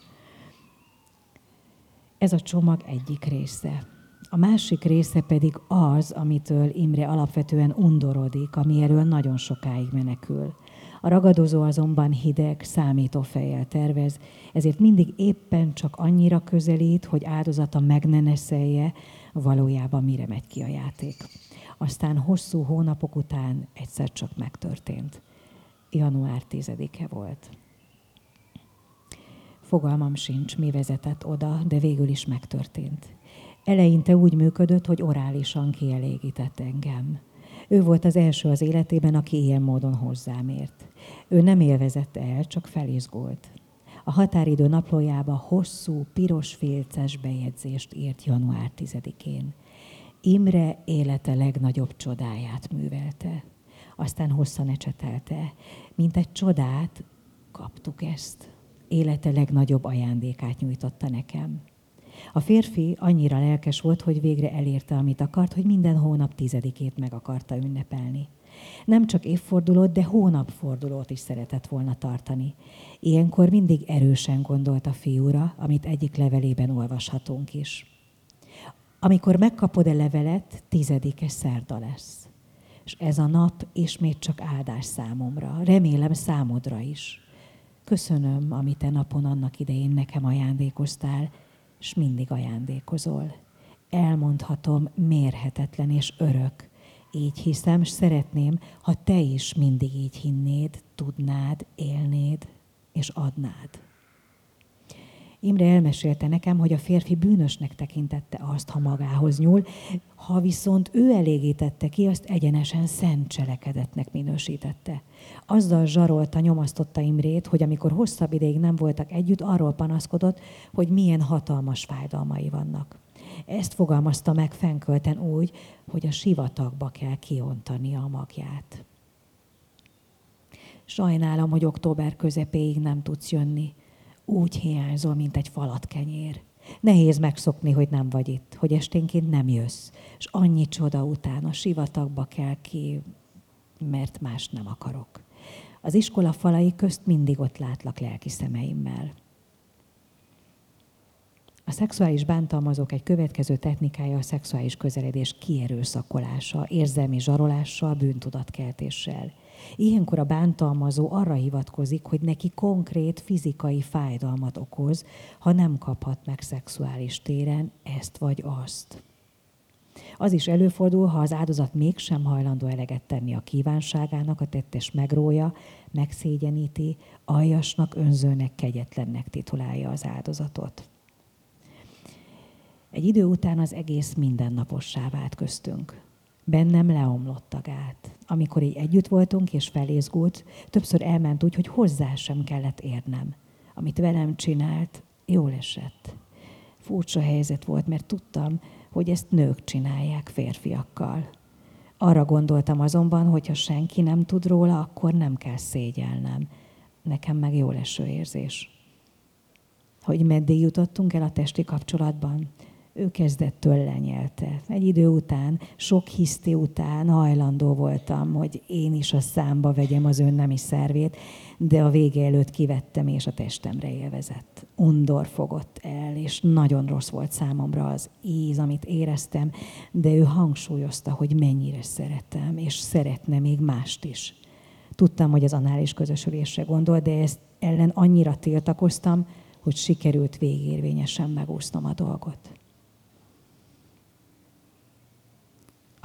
Ez a csomag egyik része. A másik része pedig az, amitől Imre alapvetően undorodik, ami erről nagyon sokáig menekül. A ragadozó azonban hideg, számítófejjel tervez, ezért mindig éppen csak annyira közelít, hogy áldozata meg ne neszelje, valójában mire megy ki a játék. Aztán hosszú hónapok után egyszer csak megtörtént. Január 10-e volt. Fogalmam sincs, mi vezetett oda, de végül is megtörtént. Eleinte úgy működött, hogy orálisan kielégített engem. Ő volt az első az életében, aki ilyen módon hozzám ért. Ő nem élvezett el, csak felizgult. A határidő naplójába hosszú, piros félces bejegyzést írt január 10-én. Imre élete legnagyobb csodáját művelte. Aztán hosszan ecsetelte. Mint egy csodát kaptuk ezt. Élete legnagyobb ajándékát nyújtotta nekem. A férfi annyira lelkes volt, hogy végre elérte, amit akart, hogy minden hónap tizedikét meg akarta ünnepelni. Nem csak évfordulót, de hónapfordulót is szeretett volna tartani. Ilyenkor mindig erősen gondolt a fiúra, amit egyik levelében olvashatunk is. Amikor megkapod a levelet, tizedike szerda lesz. És ez a nap ismét csak áldás számomra. Remélem számodra is. Köszönöm, amit te napon annak idején nekem ajándékoztál, és mindig ajándékozol. Elmondhatom, mérhetetlen és örök. Így hiszem, és szeretném, ha te is mindig így hinnéd, tudnád, élnéd és adnád. Imre elmesélte nekem, hogy a férfi bűnösnek tekintette azt, ha magához nyúl, ha viszont ő elégítette ki, azt egyenesen szent cselekedetnek minősítette. Azzal zsarolta, nyomasztotta Imrét, hogy amikor hosszabb ideig nem voltak együtt, arról panaszkodott, hogy milyen hatalmas fájdalmai vannak. Ezt fogalmazta meg fenkölten úgy, hogy a sivatagba kell kiontani a magját. Sajnálom, hogy október közepéig nem tudsz jönni. Úgy hiányzol, mint egy falat kenyér. Nehéz megszokni, hogy nem vagy itt, hogy esténként nem jössz, és annyi csoda után a sivatagba kell ki, mert más nem akarok. Az iskola falai közt mindig ott látlak lelki szemeimmel. A szexuális bántalmazók egy következő technikája a szexuális közeledés kierőszakolása, érzelmi zsarolással, bűntudatkeltéssel. Ilyenkor a bántalmazó arra hivatkozik, hogy neki konkrét fizikai fájdalmat okoz, ha nem kaphat meg szexuális téren ezt vagy azt. Az is előfordul, ha az áldozat mégsem hajlandó eleget tenni a kívánságának, a tettes megrója, megszégyeníti, aljasnak, önzőnek, kegyetlennek titulálja az áldozatot. Egy idő után az egész mindennapossá vált köztünk. Bennem leomlott a gát. Amikor így együtt voltunk és felézgult, többször elment úgy, hogy hozzá sem kellett érnem. Amit velem csinált, jól esett. Furcsa helyzet volt, mert tudtam, hogy ezt nők csinálják férfiakkal. Arra gondoltam azonban, hogy ha senki nem tud róla, akkor nem kell szégyelnem. Nekem meg jól eső érzés. Hogy meddig jutottunk el a testi kapcsolatban? Ő kezdettől lenyelte. Egy idő után, sok hiszti után hajlandó voltam, hogy én is a számba vegyem az önnemi szervét, de a vége előtt kivettem, és a testemre élvezett. Undor fogott el, és nagyon rossz volt számomra az íz, amit éreztem, de ő hangsúlyozta, hogy mennyire szeretem, és szeretne még mást is. Tudtam, hogy az anális közösülésre gondol, de ezt ellen annyira tiltakoztam, hogy sikerült végérvényesen megúsznom a dolgot.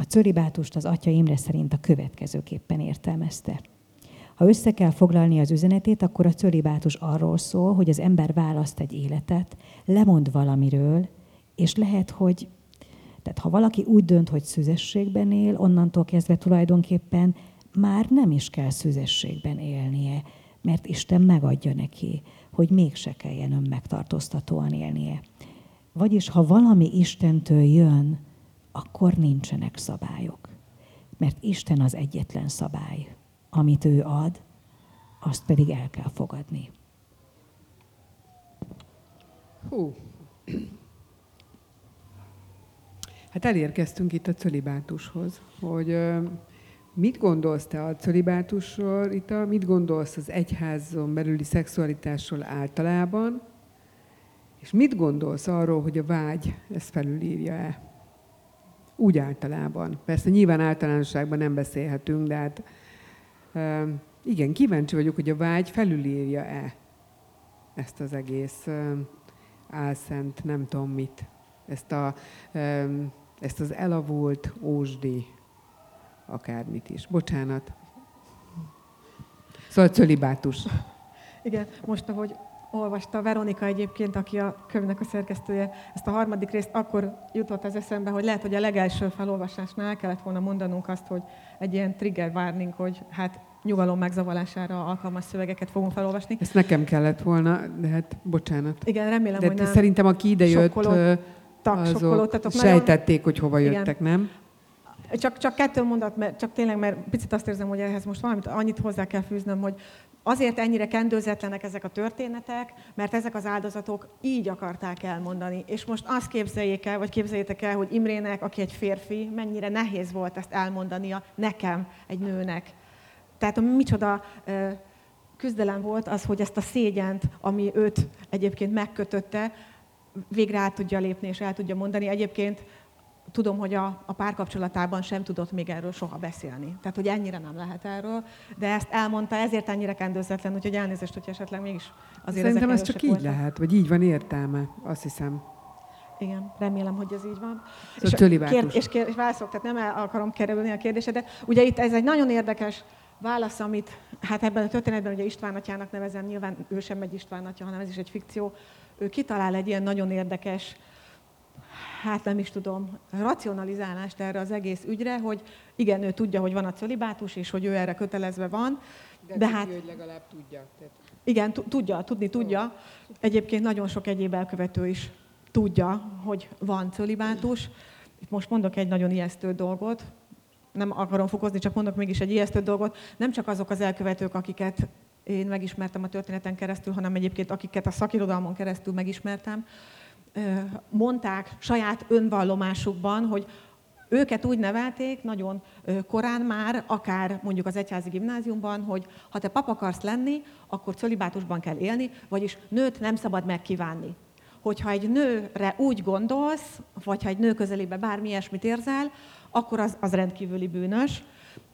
A cölibátust az atya Imre szerint a következőképpen értelmezte. Ha össze kell foglalni az üzenetét, akkor a cölibátus arról szól, hogy az ember választ egy életet, lemond valamiről, és lehet, hogy tehát ha valaki úgy dönt, hogy szüzességben él, onnantól kezdve tulajdonképpen már nem is kell szüzességben élnie, mert Isten megadja neki, hogy mégse kelljen önmegtartóztatóan élnie. Vagyis ha valami Istentől jön, akkor nincsenek szabályok. Mert Isten az egyetlen szabály. Amit ő ad, azt pedig el kell fogadni. Hú. Hát elérkeztünk itt a cölibátushoz, hogy mit gondolsz te a cölibátusról, Rita, mit gondolsz az egyházon belüli szexualitásról általában, és mit gondolsz arról, hogy a vágy ezt felülírja-e? Úgy általában. Persze nyilván általánosságban nem beszélhetünk, de hát igen, kíváncsi vagyok, hogy a vágy felülírja-e ezt az egész álszent, nem tudom mit, ezt, a, ezt az elavult ósdi akármit is. Bocsánat. Szóval cölibátus. Igen, most ahogy olvasta Veronika egyébként, aki a könyvnek a szerkesztője, ezt a harmadik részt akkor jutott az eszembe, hogy lehet, hogy a legelső felolvasásnál el kellett volna mondanunk azt, hogy egy ilyen trigger warning, hogy hát nyugalom megzavalására alkalmas szövegeket fogunk felolvasni. Ezt nekem kellett volna, de hát bocsánat. Igen, remélem, de hogy nem. szerintem aki idejött, azok sejtették, hogy hova jöttek, Igen. nem? Csak, csak kettő mondat, mert csak tényleg, mert picit azt érzem, hogy ehhez most valamit annyit hozzá kell fűznöm, hogy azért ennyire kendőzetlenek ezek a történetek, mert ezek az áldozatok így akarták elmondani. És most azt képzeljék el, vagy képzeljétek el, hogy Imrének, aki egy férfi, mennyire nehéz volt ezt elmondania nekem, egy nőnek. Tehát micsoda küzdelem volt az, hogy ezt a szégyent, ami őt egyébként megkötötte, végre át tudja lépni és el tudja mondani. Egyébként tudom, hogy a, a párkapcsolatában sem tudott még erről soha beszélni. Tehát, hogy ennyire nem lehet erről, de ezt elmondta, ezért ennyire kendőzetlen, úgyhogy elnézést, hogy esetleg mégis azért Szerintem ez csak így voltak. lehet, vagy így van értelme, azt hiszem. Igen, remélem, hogy ez így van. Szóval cölibátus. kér, és, kér, és válaszolok, tehát nem el akarom kerülni a kérdésedet. Ugye itt ez egy nagyon érdekes válasz, amit hát ebben a történetben ugye István atyának nevezem, nyilván ő sem egy István atya, hanem ez is egy fikció. Ő kitalál egy ilyen nagyon érdekes, hát nem is tudom, racionalizálást erre az egész ügyre, hogy igen, ő tudja, hogy van a cölibátus, és hogy ő erre kötelezve van, de, de hát hogy legalább tudja. Tehát... igen, tu- tudja, tudni tudja. Egyébként nagyon sok egyéb elkövető is tudja, hogy van cölibátus. Itt most mondok egy nagyon ijesztő dolgot, nem akarom fokozni, csak mondok mégis egy ijesztő dolgot. Nem csak azok az elkövetők, akiket én megismertem a történeten keresztül, hanem egyébként akiket a szakirodalmon keresztül megismertem, mondták saját önvallomásukban, hogy őket úgy nevelték nagyon korán már, akár mondjuk az egyházi gimnáziumban, hogy ha te pap akarsz lenni, akkor cölibátusban kell élni, vagyis nőt nem szabad megkívánni. Hogyha egy nőre úgy gondolsz, vagy ha egy nő közelébe bármi ilyesmit érzel, akkor az, az rendkívüli bűnös.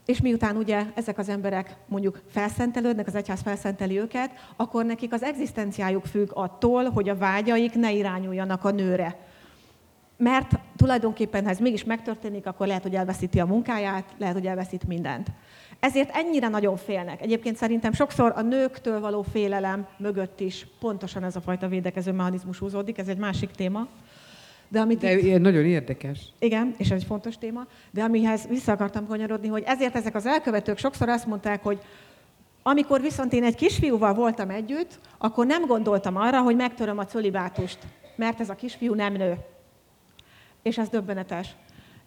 És miután ugye ezek az emberek mondjuk felszentelődnek, az egyház felszenteli őket, akkor nekik az egzisztenciájuk függ attól, hogy a vágyaik ne irányuljanak a nőre. Mert tulajdonképpen, ha ez mégis megtörténik, akkor lehet, hogy elveszíti a munkáját, lehet, hogy elveszít mindent. Ezért ennyire nagyon félnek. Egyébként szerintem sokszor a nőktől való félelem mögött is pontosan ez a fajta védekező mechanizmus húzódik, ez egy másik téma. De amit De itt... nagyon érdekes. Igen, és ez egy fontos téma, de amihez vissza akartam kanyarodni, hogy ezért ezek az elkövetők sokszor azt mondták, hogy amikor viszont én egy kisfiúval voltam együtt, akkor nem gondoltam arra, hogy megtöröm a cölibátust, mert ez a kisfiú nem nő. És ez döbbenetes.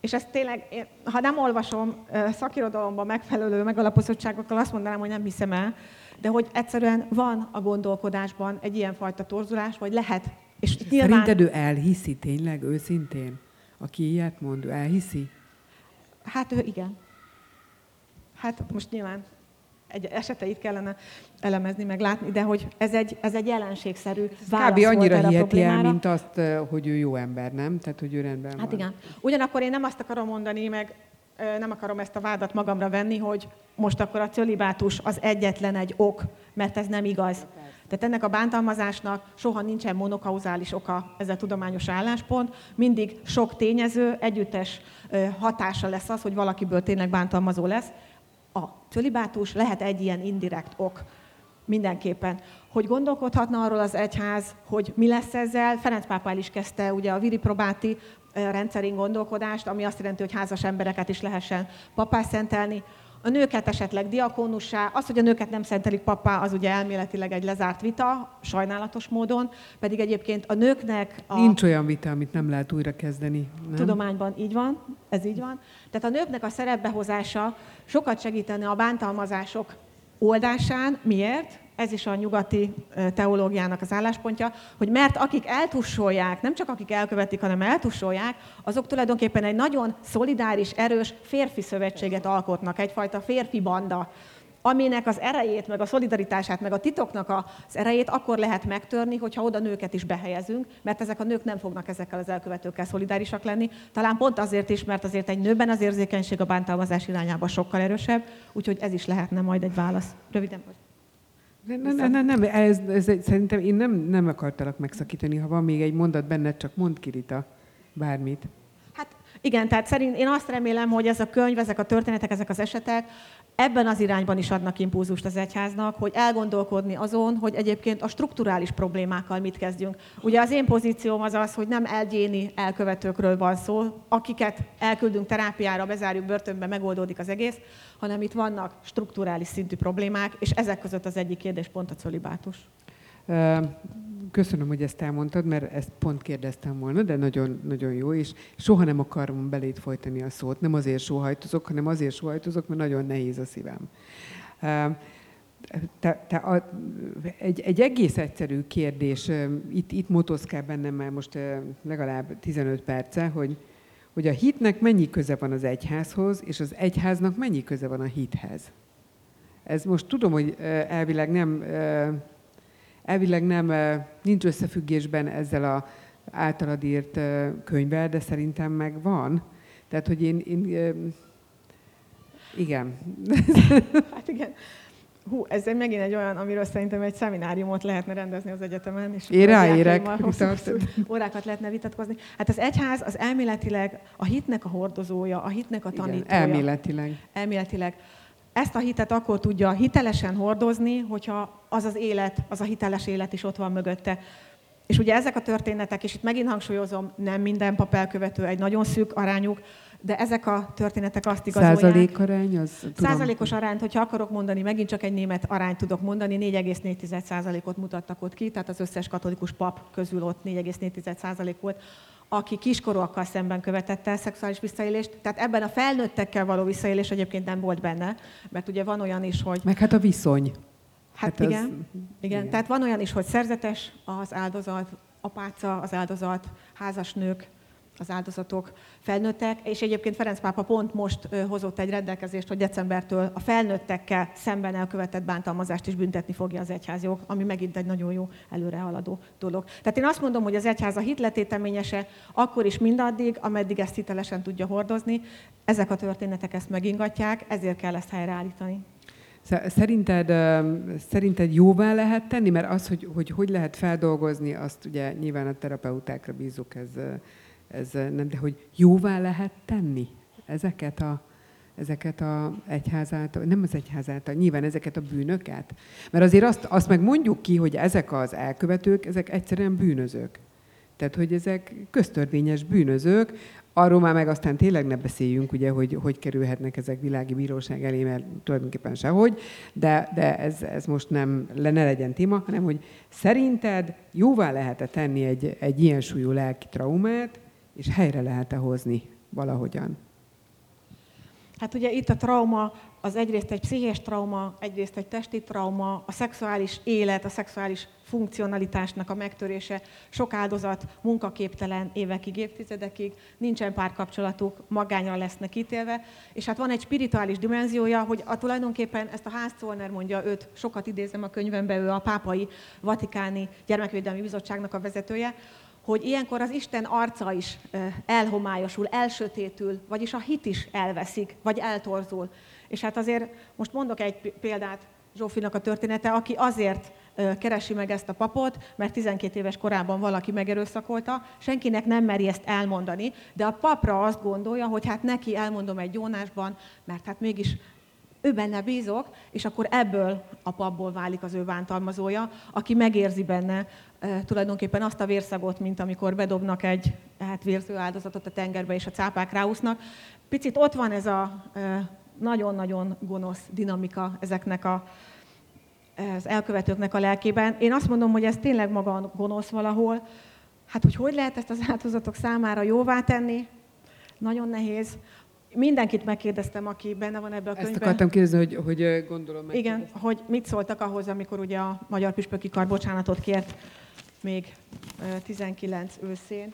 És ezt tényleg, én, ha nem olvasom szakirodalomban megfelelő megalapozottságokkal, azt mondanám, hogy nem hiszem el, de hogy egyszerűen van a gondolkodásban egy ilyenfajta torzulás, vagy lehet. És nyilván... Szerinted ő elhiszi tényleg, őszintén? Aki ilyet mond, ő elhiszi? Hát ő igen. Hát most nyilván egy eseteit kellene elemezni, meg látni, de hogy ez egy, ez egy jelenségszerű válasz Kb. volt annyira a hiheti el, mint azt, hogy ő jó ember, nem? Tehát, hogy ő rendben Hát van. igen. Ugyanakkor én nem azt akarom mondani, meg nem akarom ezt a vádat magamra venni, hogy most akkor a cölibátus az egyetlen egy ok, mert ez nem igaz. Tehát ennek a bántalmazásnak soha nincsen monokauzális oka, ez a tudományos álláspont. Mindig sok tényező, együttes hatása lesz az, hogy valakiből tényleg bántalmazó lesz. A cölibátus lehet egy ilyen indirekt ok. Mindenképpen. Hogy gondolkodhatna arról az egyház, hogy mi lesz ezzel, Ferenc pápa el is kezdte ugye a viri probáti eh, rendszerén gondolkodást, ami azt jelenti, hogy házas embereket is lehessen papá szentelni. A nőket esetleg diakónussá, az, hogy a nőket nem szentelik papá, az ugye elméletileg egy lezárt vita, sajnálatos módon, pedig egyébként a nőknek a Nincs olyan vita, amit nem lehet újra kezdeni. Nem? tudományban így van, ez így van. Tehát a nőknek a szerepbehozása sokat segítene a bántalmazások oldásán. Miért? Ez is a nyugati teológiának az álláspontja, hogy mert akik eltussolják, nem csak akik elkövetik, hanem eltussolják, azok tulajdonképpen egy nagyon szolidáris, erős férfi szövetséget alkotnak, egyfajta férfi banda, aminek az erejét, meg a szolidaritását, meg a titoknak az erejét akkor lehet megtörni, hogyha oda nőket is behelyezünk, mert ezek a nők nem fognak ezekkel az elkövetőkkel szolidárisak lenni. Talán pont azért is, mert azért egy nőben az érzékenység a bántalmazás irányába sokkal erősebb, úgyhogy ez is lehetne majd egy válasz. Röviden. Vagy? Ne, ne, ne, ne, nem, ez, ez, szerintem én nem, nem akartalak megszakítani. Ha van még egy mondat benned, csak mondd ki, Rita, bármit. Hát igen, tehát szerint én azt remélem, hogy ez a könyv, ezek a történetek, ezek az esetek ebben az irányban is adnak impulzust az egyháznak, hogy elgondolkodni azon, hogy egyébként a strukturális problémákkal mit kezdjünk. Ugye az én pozícióm az az, hogy nem egyéni elkövetőkről van szó, akiket elküldünk terápiára, bezárjuk börtönbe, megoldódik az egész, hanem itt vannak strukturális szintű problémák, és ezek között az egyik kérdéspont a cölibátus. Köszönöm, hogy ezt elmondtad, mert ezt pont kérdeztem volna, de nagyon, nagyon jó, és soha nem akarom belét folytani a szót. Nem azért sóhajtozok, hanem azért sóhajtozok, mert nagyon nehéz a szívem. Te, te a, egy, egy egész egyszerű kérdés, itt, itt motoszkál bennem már most legalább 15 perce, hogy, hogy a hitnek mennyi köze van az egyházhoz, és az egyháznak mennyi köze van a hithez. Ez most tudom, hogy elvileg nem elvileg nem, nincs összefüggésben ezzel a általad írt könyvvel, de szerintem meg van. Tehát, hogy én, én igen. Hát igen. Hú, ez megint egy olyan, amiről szerintem egy szemináriumot lehetne rendezni az egyetemen. És Én ráérek. Órákat lehetne vitatkozni. Hát az egyház az elméletileg a hitnek a hordozója, a hitnek a tanítója. Igen, elméletileg. Elméletileg ezt a hitet akkor tudja hitelesen hordozni, hogyha az az élet, az a hiteles élet is ott van mögötte. És ugye ezek a történetek, és itt megint hangsúlyozom, nem minden pap elkövető, egy nagyon szűk arányuk, de ezek a történetek azt igazolják. Százalékarány? Az, tudom. Százalékos arányt, hogyha akarok mondani, megint csak egy német arányt tudok mondani, 4,4 százalékot mutattak ott ki, tehát az összes katolikus pap közül ott 4,4 százalék volt aki kiskorúakkal szemben követett el szexuális visszaélést. Tehát ebben a felnőttekkel való visszaélés egyébként nem volt benne, mert ugye van olyan is, hogy... Meg hát a viszony. Hát, hát igen, az... igen. igen. Tehát van olyan is, hogy szerzetes az áldozat, apáca az áldozat, házasnők, az áldozatok felnőttek, és egyébként Ferenc pápa pont most hozott egy rendelkezést, hogy decembertől a felnőttekkel szemben elkövetett bántalmazást is büntetni fogja az egyházjog, ami megint egy nagyon jó előrehaladó dolog. Tehát én azt mondom, hogy az egyház a hitletéteményese akkor is mindaddig, ameddig ezt hitelesen tudja hordozni. Ezek a történetek ezt megingatják, ezért kell ezt helyreállítani. Szerinted, szerinted jóvá lehet tenni? Mert az, hogy, hogy hogy lehet feldolgozni, azt ugye nyilván a terapeutákra bízunk, ez ez nem, de hogy jóvá lehet tenni ezeket a, ezeket a egyház által, nem az egyház által, nyilván ezeket a bűnöket. Mert azért azt, azt meg mondjuk ki, hogy ezek az elkövetők, ezek egyszerűen bűnözők. Tehát, hogy ezek köztörvényes bűnözők, arról már meg aztán tényleg ne beszéljünk, ugye, hogy hogy kerülhetnek ezek világi bíróság elé, mert tulajdonképpen sehogy, de, de ez, ez most nem ne legyen téma, hanem hogy szerinted jóvá lehet-e tenni egy, egy ilyen súlyú lelki traumát, és helyre lehet-e hozni valahogyan? Hát ugye itt a trauma az egyrészt egy pszichés trauma, egyrészt egy testi trauma, a szexuális élet, a szexuális funkcionalitásnak a megtörése, sok áldozat munkaképtelen évekig, évtizedekig, nincsen párkapcsolatuk, magányra lesznek ítélve, és hát van egy spirituális dimenziója, hogy a tulajdonképpen ezt a Ház Szolner mondja, őt sokat idézem a könyvembe, ő a pápai vatikáni gyermekvédelmi bizottságnak a vezetője, hogy ilyenkor az Isten arca is elhomályosul, elsötétül, vagyis a hit is elveszik, vagy eltorzul. És hát azért most mondok egy példát Zsófinak a története, aki azért keresi meg ezt a papot, mert 12 éves korában valaki megerőszakolta, senkinek nem meri ezt elmondani, de a papra azt gondolja, hogy hát neki elmondom egy gyónásban, mert hát mégis ő benne bízok, és akkor ebből a papból válik az ő bántalmazója, aki megérzi benne tulajdonképpen azt a vérszagot, mint amikor bedobnak egy hát vérző áldozatot a tengerbe, és a cápák ráúsznak. Picit ott van ez a nagyon-nagyon gonosz dinamika ezeknek a, az elkövetőknek a lelkében. Én azt mondom, hogy ez tényleg maga gonosz valahol. Hát, hogy hogy lehet ezt az áldozatok számára jóvá tenni? Nagyon nehéz. Mindenkit megkérdeztem, aki benne van ebben a könyvben. Ezt akartam kérdezni, hogy, hogy gondolom meg. Igen, hogy mit szóltak ahhoz, amikor ugye a Magyar Püspöki Kar bocsánatot kért még 19 őszén.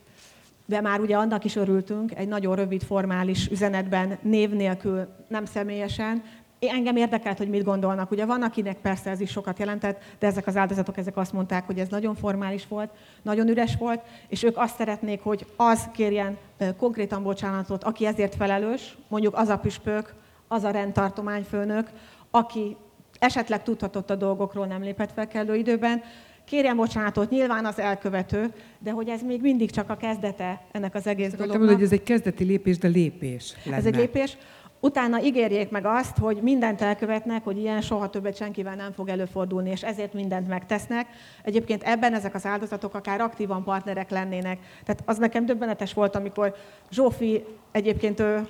De már ugye annak is örültünk, egy nagyon rövid formális üzenetben, név nélkül, nem személyesen, Engem érdekelt, hogy mit gondolnak. Ugye van, akinek persze ez is sokat jelentett, de ezek az áldozatok ezek azt mondták, hogy ez nagyon formális volt, nagyon üres volt, és ők azt szeretnék, hogy az kérjen konkrétan bocsánatot, aki ezért felelős, mondjuk az a püspök, az a rendtartományfőnök, aki esetleg tudhatott a dolgokról, nem lépett fel kellő időben, kérjen bocsánatot, nyilván az elkövető, de hogy ez még mindig csak a kezdete ennek az egész dolognak. hogy ez egy kezdeti lépés, de lépés lenne. Ez egy lépés. utána ígérjék meg azt, hogy mindent elkövetnek, hogy ilyen soha többet senkivel nem fog előfordulni, és ezért mindent megtesznek. Egyébként ebben ezek az áldozatok akár aktívan partnerek lennének. Tehát az nekem döbbenetes volt, amikor Zsófi egyébként ő,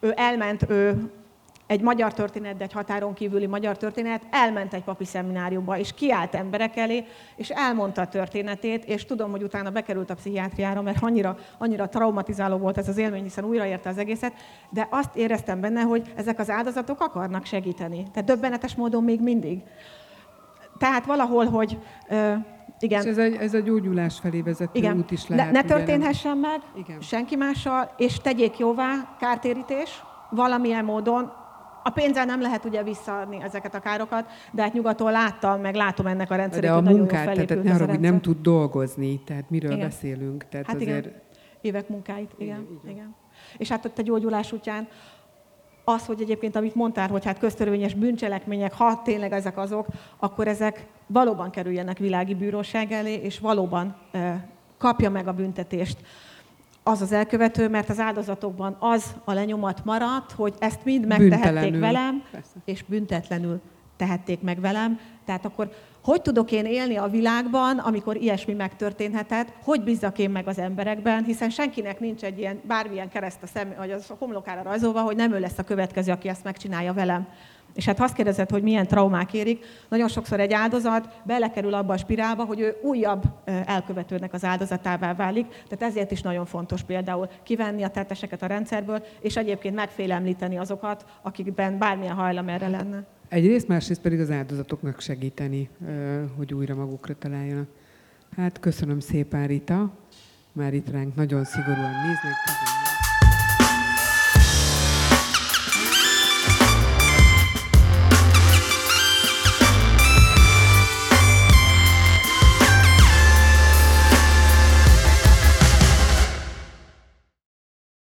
ő elment, ő egy magyar történet, de egy határon kívüli magyar történet, elment egy papi szemináriumba, és kiállt emberek elé, és elmondta a történetét, és tudom, hogy utána bekerült a pszichiátriára, mert annyira, annyira traumatizáló volt ez az élmény, hiszen újraérte az egészet, de azt éreztem benne, hogy ezek az áldozatok akarnak segíteni. Tehát döbbenetes módon még mindig. Tehát valahol, hogy uh, igen. És ez a, ez a gyógyulás felé vezető igen. út is lehet. Ne, ne történhessen meg igen. senki mással, és tegyék jóvá kártérítés valamilyen módon, a pénzzel nem lehet ugye visszaadni ezeket a károkat, de hát nyugaton láttam, meg látom ennek a rendszerét, De a munkát, tehát ne arra, hogy nem tud dolgozni, tehát miről igen. beszélünk. Tehát hát azért... igen, évek munkáit, igen, igen, igen. És hát ott a gyógyulás útján az, hogy egyébként, amit mondtál, hogy hát köztörvényes bűncselekmények, ha tényleg ezek azok, akkor ezek valóban kerüljenek világi bíróság elé, és valóban kapja meg a büntetést az az elkövető, mert az áldozatokban az a lenyomat maradt, hogy ezt mind megtehették velem, Persze. és büntetlenül tehették meg velem. Tehát akkor hogy tudok én élni a világban, amikor ilyesmi megtörténhetett, hogy bízzak én meg az emberekben, hiszen senkinek nincs egy ilyen bármilyen kereszt a, szem, vagy az a homlokára rajzolva, hogy nem ő lesz a következő, aki ezt megcsinálja velem. És hát azt kérdezett, hogy milyen traumák érik. Nagyon sokszor egy áldozat belekerül abba a spirálba, hogy ő újabb elkövetőnek az áldozatává válik. Tehát ezért is nagyon fontos például kivenni a tetteseket a rendszerből, és egyébként megfélemlíteni azokat, akikben bármilyen hajlam erre lenne. Egyrészt, másrészt pedig az áldozatoknak segíteni, hogy újra magukra találjanak. Hát köszönöm szépen, Rita. Már itt ránk nagyon szigorúan néznek. Köszönöm.